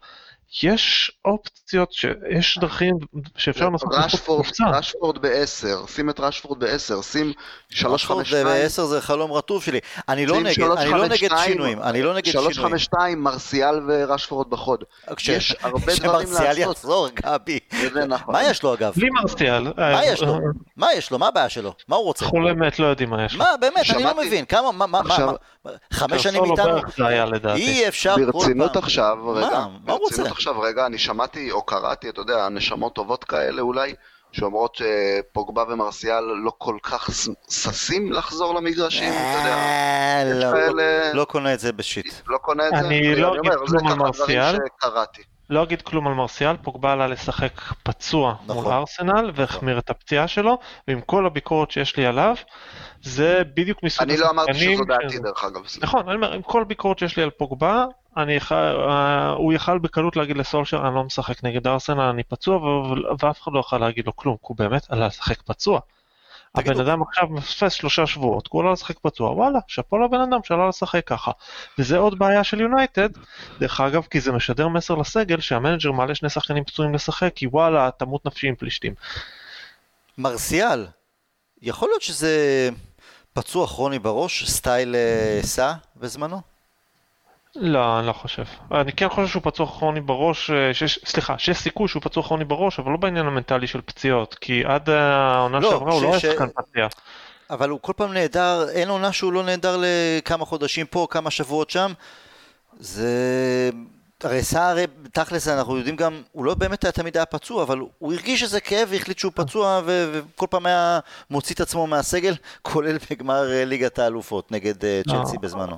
יש אופציות, ש... יש דרכים שאפשר לעשות רשפורד, לקופסה. רשפורד בעשר, שים את רשפורד בעשר, שים שלוש רשפורד חמש שתיים, בעשר זה חלום רטוב שלי. אני לא נגד, שלוש, אני לא נגד שינויים, אני לא נגד שלוש שינויים. חמש שתיים, מרסיאל ורשפורד בחוד. כש- יש הרבה דברים כשמרסיאל לעשות. יחזור, גבי. נכון. מה יש לו אגב? בלי מרסיאל. אה, מה יש לו? מה יש לו? מה הבעיה שלו? מה הוא רוצה? חולה מת לא יודעים מה יש לו. מה, באמת, אני לא מבין. כמה, מה, מה, מה, חמש שנים קרסולו איתנו? אי אפשר כל ברצינות פעם. עכשיו, רגע, מה הוא רוצה? עכשיו, רגע, אני שמעתי או קראתי, אתה יודע, נשמות טובות כאלה אולי, שאומרות שפוגבה ומרסיאל לא כל כך ששים לחזור למגרשים, אתה יודע, אה, לא, כאלה- לא קונה את זה בשיט. לא קונה את זה? אני לא אגיד כלום על מרסיאל. שקראתי. לא אגיד כלום על מרסיאל, פוגבה עלה לשחק פצוע נכון. מול ארסנל והחמיר את הפציעה שלו, ועם כל הביקורת שיש לי עליו, זה בדיוק מסוג אני לא אמרתי השחקנים שזו דעתי דרך אגב. נכון, אני אומר, עם כל ביקורת שיש לי על פוגבה, אני יכול, אה, הוא יכל בקלות להגיד לסולשר, אני לא משחק נגד ארסנל, אני פצוע, ו- ואף אחד לא יכול להגיד לו כלום, כי הוא באמת עלה לשחק פצוע. הבן אדם עכשיו מפספס שלושה שבועות, הוא עלה לשחק פצוע, וואלה, שאפו לבן אדם שעלה לשחק ככה. וזה עוד בעיה של יונייטד, דרך אגב, כי זה משדר מסר לסגל שהמנג'ר מעלה שני שחקנים פצועים לשחק, כי וואלה, תמות נפשי עם פלישתים. מרסיאל, יכול להיות שזה פצוע כרוני בראש, סטייל אה, סע בזמנו? לא, אני לא חושב. אני כן חושב שהוא פצוע כרוני בראש, אה, שיש, סליחה, שיש סיכוי שהוא פצוע כרוני בראש, אבל לא בעניין המנטלי של פציעות, כי עד העונה לא, שעברה הוא לא היה שחקן פציע. אבל הוא כל פעם נעדר, אין עונה שהוא לא נעדר לכמה חודשים פה, כמה שבועות שם. זה... הרי סער, הרי תכלס אנחנו יודעים גם, הוא לא באמת היה תמיד היה פצוע, אבל הוא הרגיש איזה כאב והחליט שהוא פצוע ו- וכל פעם היה מוציא את עצמו מהסגל, כולל בגמר אה, ליגת האלופות נגד אה, צ'לסי לא. בזמנו.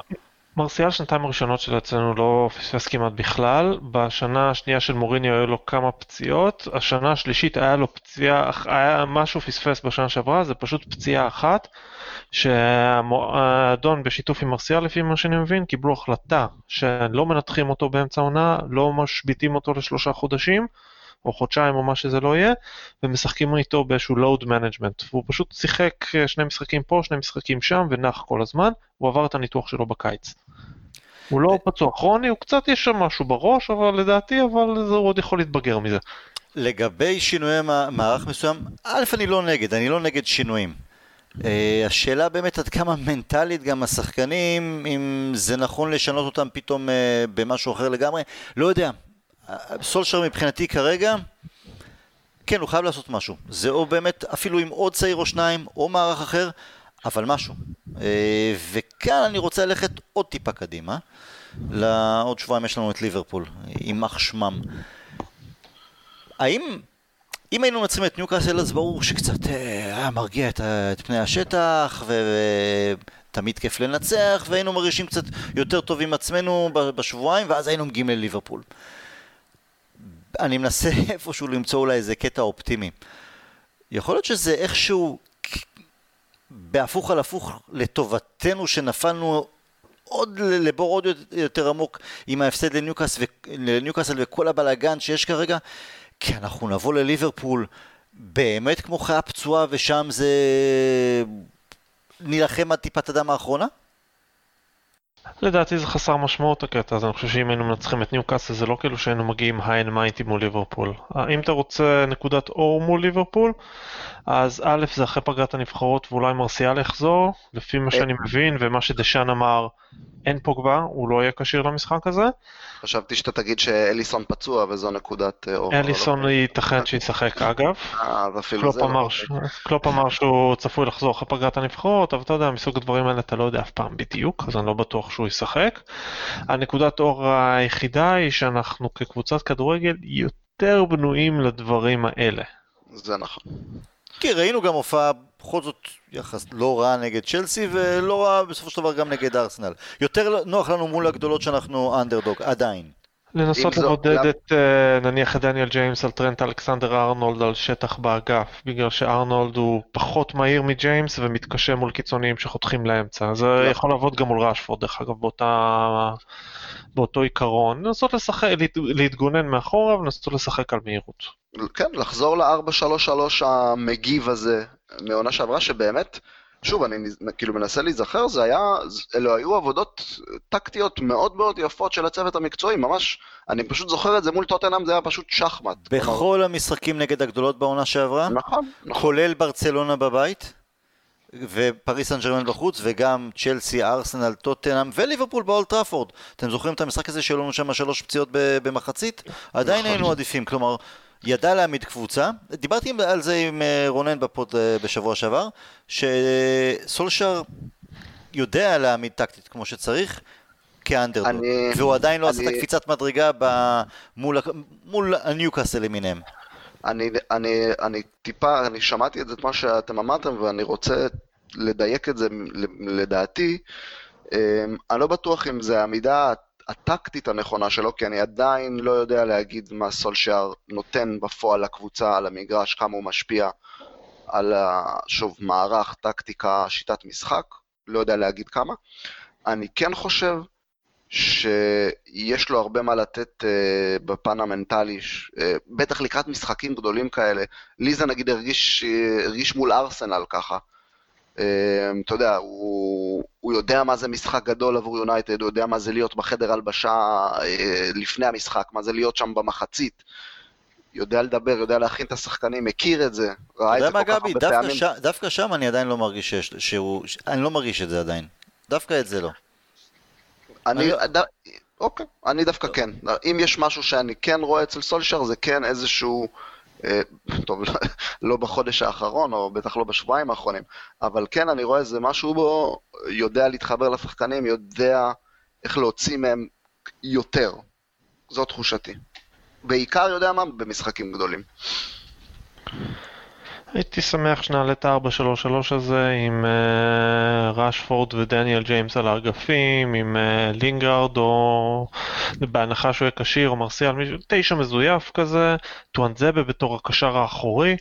מרסיאל שנתיים הראשונות שלו אצלנו לא פספס כמעט בכלל, בשנה השנייה של מוריניו היו לו כמה פציעות, השנה השלישית היה לו פציעה, היה משהו פספס בשנה שעברה, זה פשוט פציעה אחת, שהאדון בשיתוף עם מרסיאל לפי מה שאני מבין, קיבלו החלטה שלא מנתחים אותו באמצע העונה, לא משביתים אותו לשלושה חודשים, או חודשיים או מה שזה לא יהיה, ומשחקים איתו באיזשהו load management, והוא פשוט שיחק אה, שני משחקים פה, שני משחקים שם, ונח כל הזמן, הוא עבר את הניתוח שלו בקיץ. הוא לא פצוע כרוני, הוא קצת יש שם משהו בראש, אבל לדעתי, אבל זה הוא עוד יכול להתבגר מזה. לגבי שינויי מע- מערך מסוים, א', אני לא נגד, אני לא נגד שינויים. Uh, השאלה באמת עד כמה מנטלית גם השחקנים, אם זה נכון לשנות אותם פתאום uh, במשהו אחר לגמרי, לא יודע. אה, סולשר מבחינתי כרגע, כן, הוא חייב לעשות משהו. זה או באמת אפילו עם עוד צעיר או שניים, או מערך אחר, אבל משהו. Uh, וכאן אני רוצה ללכת עוד טיפה קדימה. לעוד שבועיים יש לנו את ליברפול, יימח שמם. האם, אם היינו מנצחים את ניוקאסל אז ברור שקצת אה, היה מרגיע את, את פני השטח ותמיד כיף לנצח והיינו מרגישים קצת יותר טוב עם עצמנו בשבועיים ואז היינו מגיעים לליברפול. אני מנסה איפשהו למצוא אולי איזה קטע אופטימי. יכול להיות שזה איכשהו בהפוך על הפוך לטובתנו שנפלנו עוד לבור עוד יותר עמוק עם ההפסד לניוקאס ו- לניוקאסל וכל הבלאגן שיש כרגע, כי אנחנו נבוא לליברפול באמת כמו חיה פצועה ושם זה נילחם עד טיפת הדם האחרונה? לדעתי זה חסר משמעות הקטע הזה, אני חושב שאם היינו מנצחים את ניוקאסל זה לא כאילו שהיינו מגיעים היין מיינטי מול ליברפול. אה, אם אתה רוצה נקודת אור מול ליברפול, אז א' זה אחרי פגרת הנבחרות ואולי מרסיאל יחזור, לפי מה שאני מבין ומה שדשאן אמר, אין פוגבה, הוא לא יהיה כשיר למשחק הזה. חשבתי שאתה תגיד שאליסון פצוע וזו נקודת אה, אור. אליסון ייתכן שישחק אגב. אה, לא. קלופ אמר שהוא צפוי לחזור אחרי פגרת הנבחרות, אבל אתה יודע, מסוג הדברים האלה אתה לא יודע אף פעם בדיוק, אז אני לא בטוח שהוא ישחק. הנקודת אור היחידה היא שאנחנו כקבוצת כדורגל יותר בנויים לדברים האלה. זה נכון. כי ראינו גם הופעה בכל זאת יחס לא רע נגד צ'לסי ולא רע בסופו של דבר גם נגד ארסנל. יותר נוח לנו מול הגדולות שאנחנו אנדרדוג, עדיין. לנסות לבודד את אה, נניח את דניאל ג'יימס על טרנט אלכסנדר ארנולד על שטח באגף, בגלל שארנולד הוא פחות מהיר מג'יימס ומתקשה מול קיצוניים שחותכים לאמצע. זה נכון. יכול לעבוד גם מול ראשפורד דרך אגב באותה, באותו עיקרון. לנסות לשחק, להת, להתגונן מאחורה ולנסות לשחק על מהירות. כן, לחזור ל-4-3-3 המגיב הזה מעונה שעברה, שבאמת, שוב, אני כאילו מנסה להיזכר, זה היה, אלו היו עבודות טקטיות מאוד מאוד יפות של הצוות המקצועי, ממש, אני פשוט זוכר את זה מול טוטנאם, זה היה פשוט שחמט. בכל המשחקים נגד הגדולות בעונה שעברה, נכון, נכון. כולל ברצלונה בבית, ופריס סן ג'רמן בחוץ, וגם צ'לסי, ארסנל, טוטנאם וליברפול באולד טראפורד. אתם זוכרים את המשחק הזה שהיו לנו שם שלוש פציעות במחצית? עדיין נכון. היינו עדיפים, כלומר, ידע להעמיד קבוצה. דיברתי על זה עם אה, רונן בפוד אה, בשבוע שעבר, שסולשר יודע להעמיד טקטית כמו שצריך. כאנדרדוג, אני- והוא עדיין לא עשה את אני- הקפיצת מדרגה ב- מול מול הניוקאסל למיניהם. אני, אני, אני טיפה, אני שמעתי את זה, את מה שאתם אמרתם, ואני רוצה לדייק את זה לדעתי. אמ, אני לא בטוח אם זה העמידה הטקטית הנכונה שלו, כי אני עדיין לא יודע להגיד מה סולשייר נותן בפועל לקבוצה, על המגרש, כמה הוא משפיע על, שוב, מערך, טקטיקה, שיטת משחק, לא יודע להגיד כמה. אני כן חושב שיש לו הרבה מה לתת uh, בפן המנטלי, uh, בטח לקראת משחקים גדולים כאלה. לי זה נגיד הרגיש, uh, הרגיש מול ארסנל ככה. Uh, אתה יודע, הוא, הוא יודע מה זה משחק גדול עבור יונייטד, הוא יודע מה זה להיות בחדר הלבשה uh, לפני המשחק, מה זה להיות שם במחצית. יודע לדבר, יודע להכין את השחקנים, מכיר את זה, ראה את זה כל כך הרבה דווקא פעמים. ש- דווקא שם אני עדיין לא מרגיש שיש- שהוא, ש- אני לא מרגיש את זה עדיין. דווקא את זה לא. אני, אני- ד... אוקיי, אני דווקא כן. אם יש משהו שאני כן רואה אצל סולשר, זה כן איזשהו, אה, טוב, לא בחודש האחרון, או בטח לא בשבועיים האחרונים, אבל כן, אני רואה איזה משהו בו, יודע להתחבר לשחקנים, יודע איך להוציא מהם יותר. זו תחושתי. בעיקר, יודע מה, במשחקים גדולים. הייתי שמח שנעלה את ה-4-3-3 הזה עם אה, ראשפורד ודניאל ג'יימס על האגפים, עם אה, לינגארד או בהנחה שהוא יהיה כשיר או מרסיאל, מישהו, תשע מזויף כזה, טואנזבה בתור הקשר האחורי,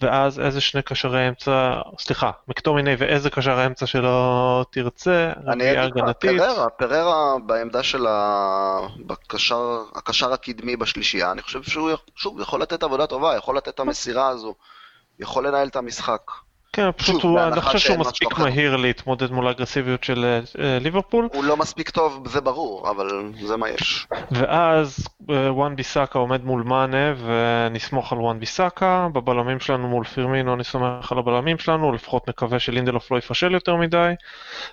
ואז איזה שני קשרי אמצע, סליחה, מקטומיני ואיזה קשר אמצע שלא תרצה, אני אגיד לך. פררה, פררה בעמדה של ה... בקשר, הקשר הקדמי בשלישייה, אני חושב שהוא שוב יכול לתת עבודה טובה, יכול לתת את המסירה הזו, יכול לנהל את המשחק. כן, פשוט שוב, הוא, אני חושב שהוא מספיק. מהיר להתמודד מול האגרסיביות של אה, אה, ליברפול. הוא לא מספיק טוב, זה ברור, אבל זה מה יש. ואז אה, וואן ביסאקה עומד מול מאנה ונסמוך על וואן ביסאקה, בבלמים שלנו מול פירמינו אני סומך על הבלמים שלנו, לפחות נקווה שלינדלוף לא יפשל יותר מדי,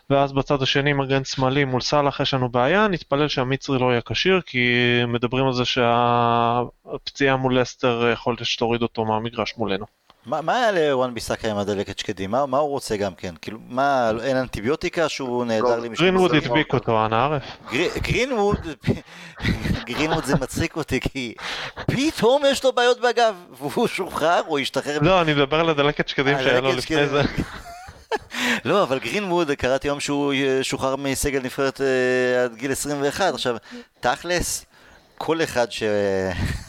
ואז בצד השני מגן שמאלי מול סאלח יש לנו בעיה, נתפלל שהמצרי לא יהיה כשיר, כי מדברים על זה שהפציעה מול לסטר יכול להיות שתוריד אותו מהמגרש מולנו. מה מה היה לוואן ביסאקה עם הדלקת שקדים? מה מה הוא רוצה גם כן? כאילו, מה, אין אנטיביוטיקה שהוא נהדר לא, למישהו? גרינווד. הדביק אותו, אנא ערף. גרי- גרינווד, גרינווד זה מצחיק אותי, כי פתאום יש לו בעיות בגב, והוא שוחרר, הוא השתחרר. לא, אני מדבר על הדלקת שקדים אה, שהיה לו לפני זה. לא, אבל גרינווד, קראתי היום שהוא אה, שוחרר מסגל נבחרת אה, עד גיל 21. עכשיו, תכלס, כל אחד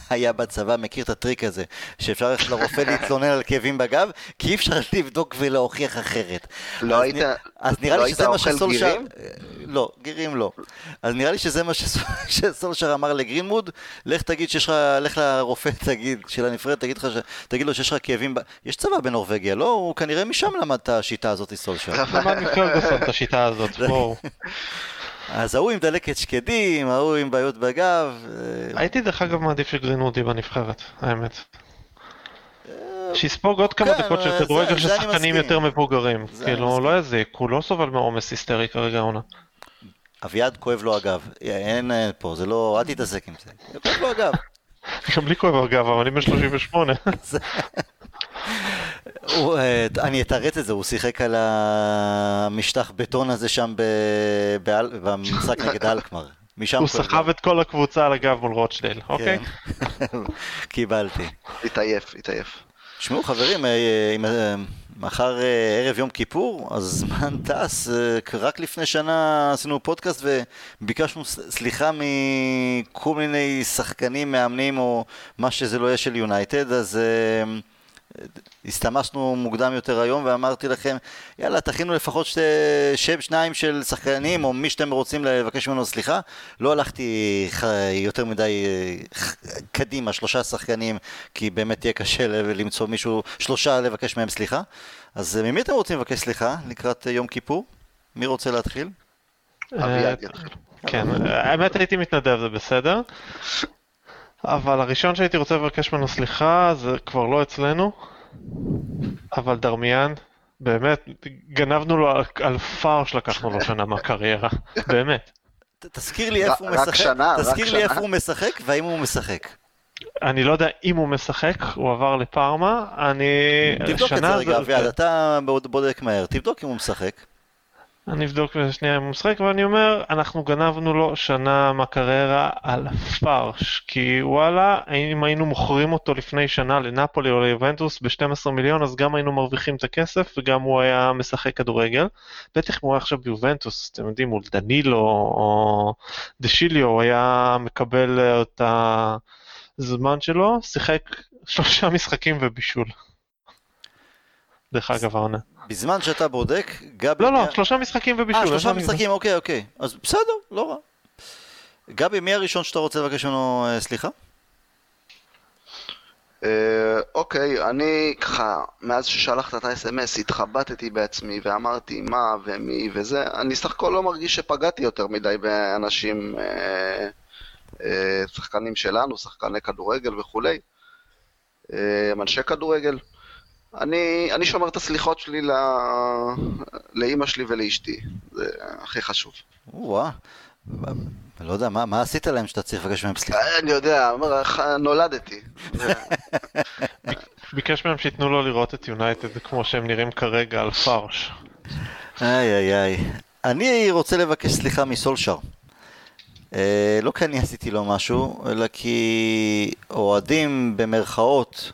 שהיה בצבא מכיר את הטריק הזה, שאפשר ללכת לרופא להתלונן על כאבים בגב, כי אי אפשר לבדוק ולהוכיח אחרת. לא אז היית- אז נראה לא לי שזה מה שסולשר... גירים? אה, לא, גירים לא. אז נראה לי שזה מה שס- שסולשר אמר לגרינווד, לך תגיד שיש לך, לך לרופא תגיד, של הנבחרת, תגיד, לך ש... תגיד לו שיש לך כאבים, ב... יש צבא בנורבגיה, לא? הוא כנראה משם למד את השיטה הזאת, סולשר. למד מפרגוסון את השיטה הזאת, בואו. אז ההוא עם דלקת שקדים, ההוא עם בעיות בגב. אה, הייתי דרך אגב מעדיף שגרינווד יהיה בנבחרת, האמת. שיספוג עוד כמה כן, דקות של זה- כדורגל של שחקנים. יותר מבוגרים. כאילו. לא יזיק, הוא לא סובל מעומס היסטרי כרגע העונה. אביעד כואב לו הגב. אין אה, פה, זה לא, אל תתעסק עם זה. כואב לו הגב. גם לי כואב אגב, אבל אני בן 38. הוא, אה, אני אתרץ את זה, הוא שיחק על המשטח בטון הזה שם ב- באל- במשחק נגד אלקמר. משם הוא. סחב את כל הקבוצה על הגב מול רוטשדייל, אוקיי? כן. קיבלתי. התעייף, התעייף. תשמעו חברים, אה, אה, מחר ערב יום כיפור, אז זמן טס, רק לפני שנה עשינו פודקאסט וביקשנו סליחה מכל מיני שחקנים, מאמנים או מה שזה לא יהיה של יונייטד, אז הסתמסנו מוקדם יותר היום ואמרתי לכם, יאללה, תכינו לפחות שתי, שם שניים של שחקנים או מי שאתם רוצים לבקש ממנו סליחה. לא הלכתי ח- יותר מדי אה, ח- קדימה, שלושה שחקנים, כי באמת יהיה קשה למצוא מישהו, שלושה לבקש מהם סליחה. אז אה, ממי אתם רוצים לבקש סליחה לקראת אה, יום כיפור? מי רוצה להתחיל? אביעד יתחיל. כן, האמת הייתי מתנדב, זה בסדר. אבל הראשון שהייתי רוצה לבקש ממנו סליחה זה כבר לא אצלנו, אבל דרמיאן, באמת, גנבנו לו על, על פארש לקחנו לו שנה מהקריירה, באמת. תזכיר לי איפה הוא משחק, שנה, תזכיר לי. איפה הוא משחק והאם הוא משחק. אני לא יודע אם הוא משחק, הוא עבר לפארמה, אני... תבדוק את זה רגע, אביעד, אתה בוד- בודק מהר, תבדוק אם הוא משחק. אני אבדוק שנייה אם הוא משחק, ואני אומר, אנחנו גנבנו לו שנה מהקריירה על פארש, כי וואלה, אם היינו מוכרים אותו לפני שנה לנפולי או ליובנטוס ב-12 מיליון, אז גם היינו מרוויחים את הכסף, וגם הוא היה משחק כדורגל. בטח אם הוא היה עכשיו ביובנטוס, אתם יודעים, מול דנילו או דשיליו, הוא היה מקבל את הזמן שלו, שיחק שלושה משחקים ובישול. דרך אגב העונה. בזמן שאתה בודק, גבי... לא, לא, שלושה משחקים ובישול. אה, אין שלושה. משחקים, אוקיי, אוקיי. אז בסדר, לא רע. גבי, מי הראשון שאתה רוצה לבקש ממנו אה, סליחה? אה, אוקיי, אני ככה, מאז ששלחת את ה-SMS התחבטתי בעצמי ואמרתי מה ומי וזה, אני סך הכל לא מרגיש שפגעתי יותר מדי באנשים, אה, אה, שחקנים שלנו, שחקני כדורגל וכולי, אה, אנשי כדורגל. אני, אני שומר את הסליחות שלי לא, לאימא שלי ולאשתי, זה הכי חשוב. או-אה. לא יודע, מה, מה עשית להם שאתה צריך לבקש מהם סליחה? אני יודע, אומר, "ח- נולדתי. ביקש מהם שייתנו לו לראות את יונייטד כמו שהם נראים כרגע על פרש. איי איי איי. אני רוצה לבקש סליחה מסולשר. אה, לא כי אני עשיתי לו משהו, אלא כי אוהדים במרכאות,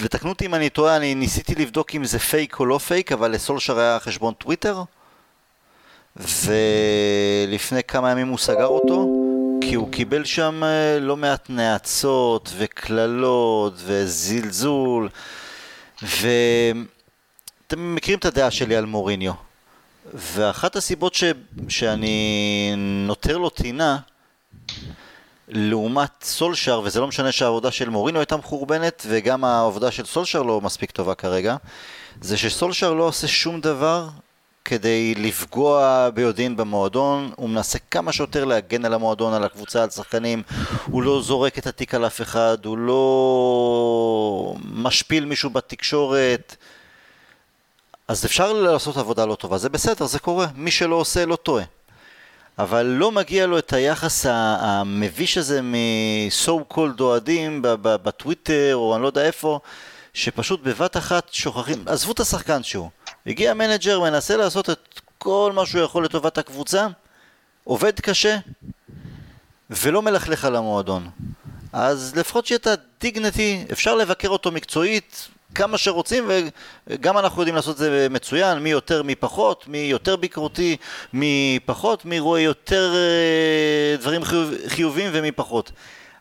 ותקנו אותי אם אני טועה, אני ניסיתי לבדוק אם זה פייק או לא פייק, אבל לסולשר היה חשבון טוויטר, ולפני כמה ימים הוא סגר אותו, כי הוא קיבל שם אה, לא מעט נאצות וקללות וזלזול, ואתם מכירים את הדעה שלי על מוריניו. ואחת הסיבות ש... שאני נותר לו טינה לעומת סולשר, וזה לא משנה שהעבודה של מוריניו הייתה מחורבנת וגם העבודה של סולשר לא מספיק טובה כרגע, זה שסולשר לא עושה שום דבר כדי לפגוע ביודעין במועדון, הוא מנסה כמה שיותר להגן על המועדון, על הקבוצה, על שחקנים, הוא לא זורק את התיק על אף אחד, הוא לא משפיל מישהו בתקשורת, אז אפשר לעשות עבודה לא טובה, זה בסדר, זה קורה, מי שלא עושה לא טועה. אבל לא מגיע לו את היחס המביש הזה מ-so called אוהדים בטוויטר או אני לא יודע איפה, שפשוט בבת אחת שוכחים, עזבו את השחקן שהוא. הגיע מנג'ר, מנסה לעשות את כל מה שהוא יכול לטובת הקבוצה, עובד קשה, ולא מלכלך על המועדון. אז לפחות שיהיה את ה dignity, אפשר לבקר אותו מקצועית כמה שרוצים, וגם אנחנו יודעים לעשות את זה מצוין, מי יותר, מי פחות, מי יותר ביקורתי, מי פחות, מי רואה יותר אה, דברים חיוב, חיובים ומי פחות.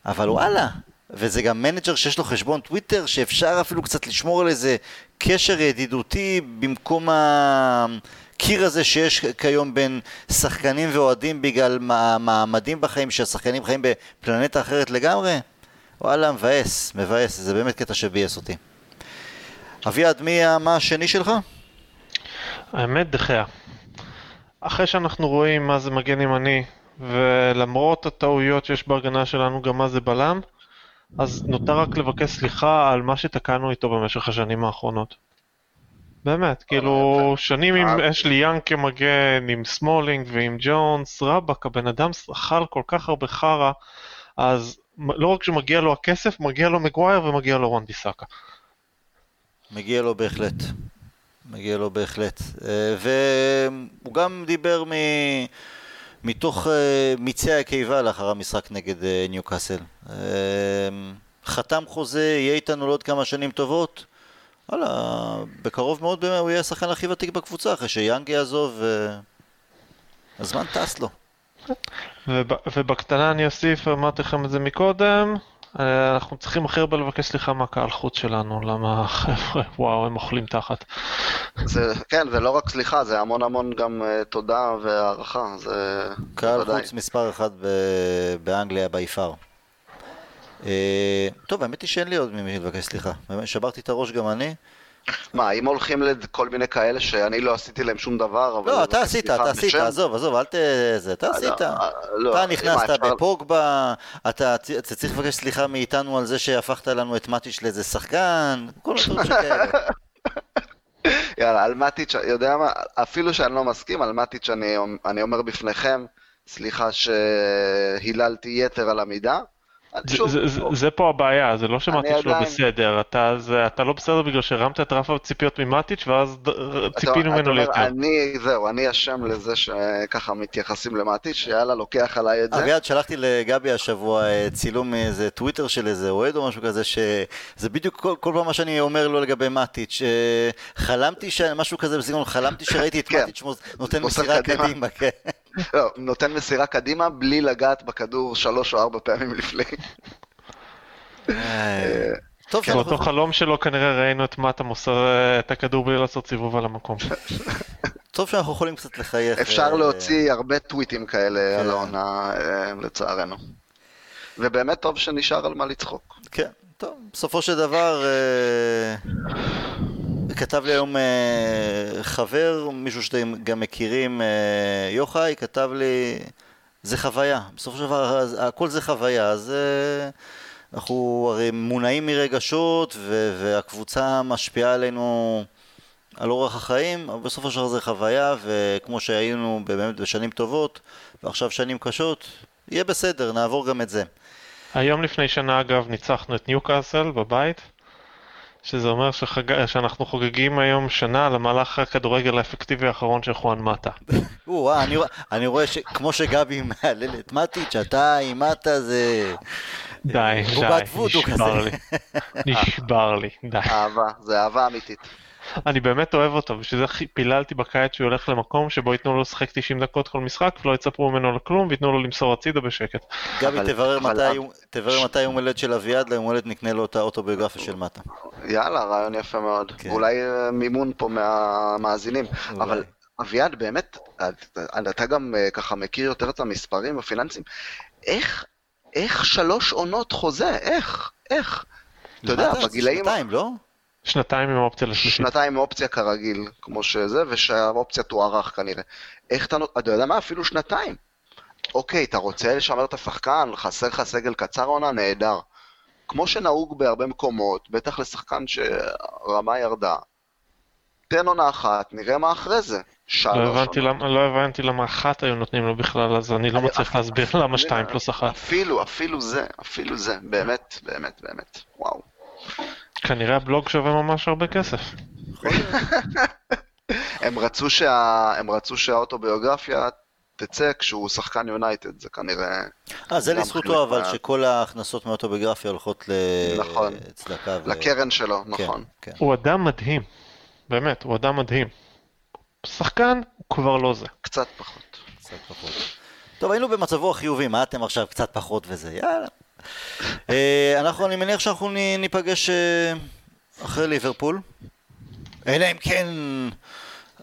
אבל וואלה, וזה גם מנג'ר שיש לו חשבון טוויטר, שאפשר אפילו קצת לשמור על איזה קשר ידידותי במקום הקיר הזה שיש כיום בין שחקנים ואוהדים בגלל מעמדים בחיים, שהשחקנים חיים בפלנטה אחרת לגמרי. וואלה, מבאס, מבאס, זה באמת קטע שביאס אותי. אביעד, מי מה השני שלך? האמת, דה חאה. אחרי שאנחנו רואים מה זה מגן ימני, ולמרות הטעויות שיש בהגנה שלנו, גם מה זה בלם, אז נותר רק לבקש סליחה על מה שתקענו איתו במשך השנים האחרונות. באמת, כאילו, שנים עם אשלי יאנג כמגן, עם סמולינג ועם ג'ונס, רבאק, הבן אדם אכל כל כך הרבה חרא, אז לא רק שמגיע לו הכסף, מגיע לו מגווייר ומגיע לו וואן ביסאקה. מגיע לו בהחלט. מגיע לו בהחלט. והוא גם דיבר מ... מתוך מיצי הקיבה לאחר המשחק נגד ניוקאסל. חתם חוזה, יהיה איתנו לעוד כמה שנים טובות. וואלה, בקרוב מאוד הוא יהיה השחקן הכי ותיק בקבוצה, אחרי שיאנג יעזוב, הזמן טס לו. ובקטנה אני אוסיף, אמרתי לכם את זה מקודם, אנחנו צריכים הכי הרבה לבקש סליחה מהקהל חוץ שלנו, למה חבר'ה, וואו, הם אוכלים תחת. זה, כן, ולא רק סליחה, זה המון המון גם uh, תודה והערכה, זה... קהל בוודאי. חוץ מספר אחד ב- באנגליה ביפר. Uh, טוב, האמת היא שאין לי עוד ממי לבקש סליחה. שברתי את הראש גם אני. מה, אם הולכים לכל מיני כאלה שאני לא עשיתי להם שום דבר, אבל... לא, אתה עשית, אתה עשית, עזוב, עזוב, אל ת... זה, אתה עשית. אתה נכנסת בפוגבה, אתה צריך לבקש סליחה מאיתנו על זה שהפכת לנו את מטיש לאיזה שחקן, כל מיני דברים שכאלה. יאללה, על מטיץ', יודע מה, אפילו שאני לא מסכים, על מטיץ' אני אומר בפניכם, סליחה שהיללתי יתר על המידה. זה, זה, זה, זה פה הבעיה, זה לא שמטיץ' לא בסדר, אתה, זה, אתה לא בסדר בגלל שהרמת את רף הציפיות ממטיץ' ואז ציפינו ממנו ליותר. אני, זהו, אני אשם לזה שככה מתייחסים למטיץ', שיאללה, לוקח עליי את זה. אביעד, שלחתי לגבי השבוע צילום מאיזה טוויטר של איזה אוהד או משהו כזה, שזה בדיוק כל, כל פעם מה שאני אומר לו לגבי מטיץ', חלמתי, ש... משהו כזה בסגנון, חלמתי שראיתי את כן. מטיץ' נותן מסירה קדימה, כן. לא, נותן מסירה קדימה בלי לגעת בכדור שלוש או ארבע פעמים לפני. טוב, כן, באותו חלום שלו כנראה ראינו את מטה מוסר את הכדור בלי לעשות סיבוב על המקום. טוב שאנחנו יכולים קצת לחייך. אפשר אה, להוציא הרבה טוויטים כאלה כן. על העונה, אה, לצערנו. ובאמת טוב שנשאר על מה לצחוק. כן, טוב, בסופו של דבר, אה, כתב לי היום אה, חבר, מישהו שאתם גם מכירים, אה, יוחאי, כתב לי, זה חוויה, בסופו של דבר הכל זה חוויה, אז אה, אנחנו הרי מונעים מרגשות והקבוצה משפיעה עלינו על אורח החיים, אבל בסופו של דבר זה חוויה, וכמו שהיינו באמת בשנים טובות, ועכשיו שנים קשות, יהיה בסדר, נעבור גם את זה. היום לפני שנה אגב ניצחנו את ניוקאסל בבית, שזה אומר שחג... שאנחנו חוגגים היום שנה למהלך הכדורגל האפקטיבי האחרון של חואן מטה. או, אה, אני, רוא- אני רואה שכמו שגבי מהלל את מטיץ', אתה עם מטה זה... די, די, נשבר. לי. נשבר לי, די. אהבה, זה אהבה אמיתית. אני באמת אוהב אותו, בשביל זה פיללתי בקיץ שהוא ילך למקום שבו ייתנו לו לשחק 90 דקות כל משחק ולא יצפו ממנו לכלום וייתנו לו למסור הצידה בשקט. גבי, תברר מתי יום הולדת של אביעד, ליום הולדת נקנה לו את האוטוביוגרפיה של מטה. יאללה, רעיון יפה מאוד. כן. אולי אה, מימון פה מהמאזינים. אבל אביעד, באמת, אתה- גם אה, ככה מכיר יותר את המספרים הפיננסיים. איך, איך שלוש עונות חוזה? איך? איך? אתה יודע, בגילאים... שנתיים, לא? שנתיים עם האופציה לשלישית. שנתיים אופציה כרגיל, כמו שזה, ושהאופציה תוארך כנראה. איך אתה... אתה יודע מה? אפילו שנתיים. אוקיי, אתה רוצה לשמר את השחקן, חסר לך סגל קצר עונה, נהדר. כמו שנהוג בהרבה מקומות, בטח לשחקן שרמה ירדה. תן עונה אחת, נראה מה אחרי זה. לא הבנתי. למה, לא הבנתי למה אחת היו נותנים לו בכלל, אז אני לא אני- מצליח להסביר למה שתיים פלוס אחת. אפילו, אפילו זה, אפילו זה, באמת, באמת, באמת, וואו. כנראה הבלוג שווה ממש הרבה כסף. הם רצו, שה... הם רצו שהאוטוביוגרפיה תצא כשהוא שחקן יונייטד, זה כנראה... אה, זה לזכותו, אבל מה- שכל ההכנסות מאוטוביוגרפיה הולכות נכון. לצדקה. ו- לקרן שלו, כן, נכון. כן. הוא אדם מדהים. באמת, הוא אדם מדהים. שחקן, הוא כבר לא זה. קצת פחות. קצת פחות. טוב, היינו במצבו החיובי, מה אתם עכשיו קצת פחות וזה, יאללה. אה, אנחנו, אני מניח שאנחנו ניפגש אה, אחרי ליברפול. אלא אם כן...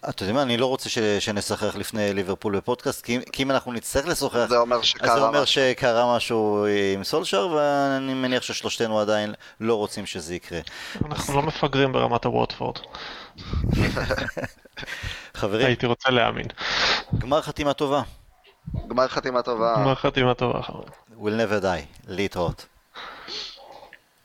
אתה יודע מה, אני לא רוצה ש- שנשחח לפני ליברפול בפודקאסט, כי, כי אם אנחנו נצטרך לשוחח, זה אומר אז זה שקרה אומר משהו. שקרה משהו עם סולשר, ואני מניח ששלושתנו עדיין לא רוצים שזה יקרה. אנחנו לא מפגרים ברמת הווטפורד. חברים, הייתי רוצה להאמין. גמר חתימה טובה. גמר חתימה טובה. גמר חתימה טובה, חברים. will never die, להתראות.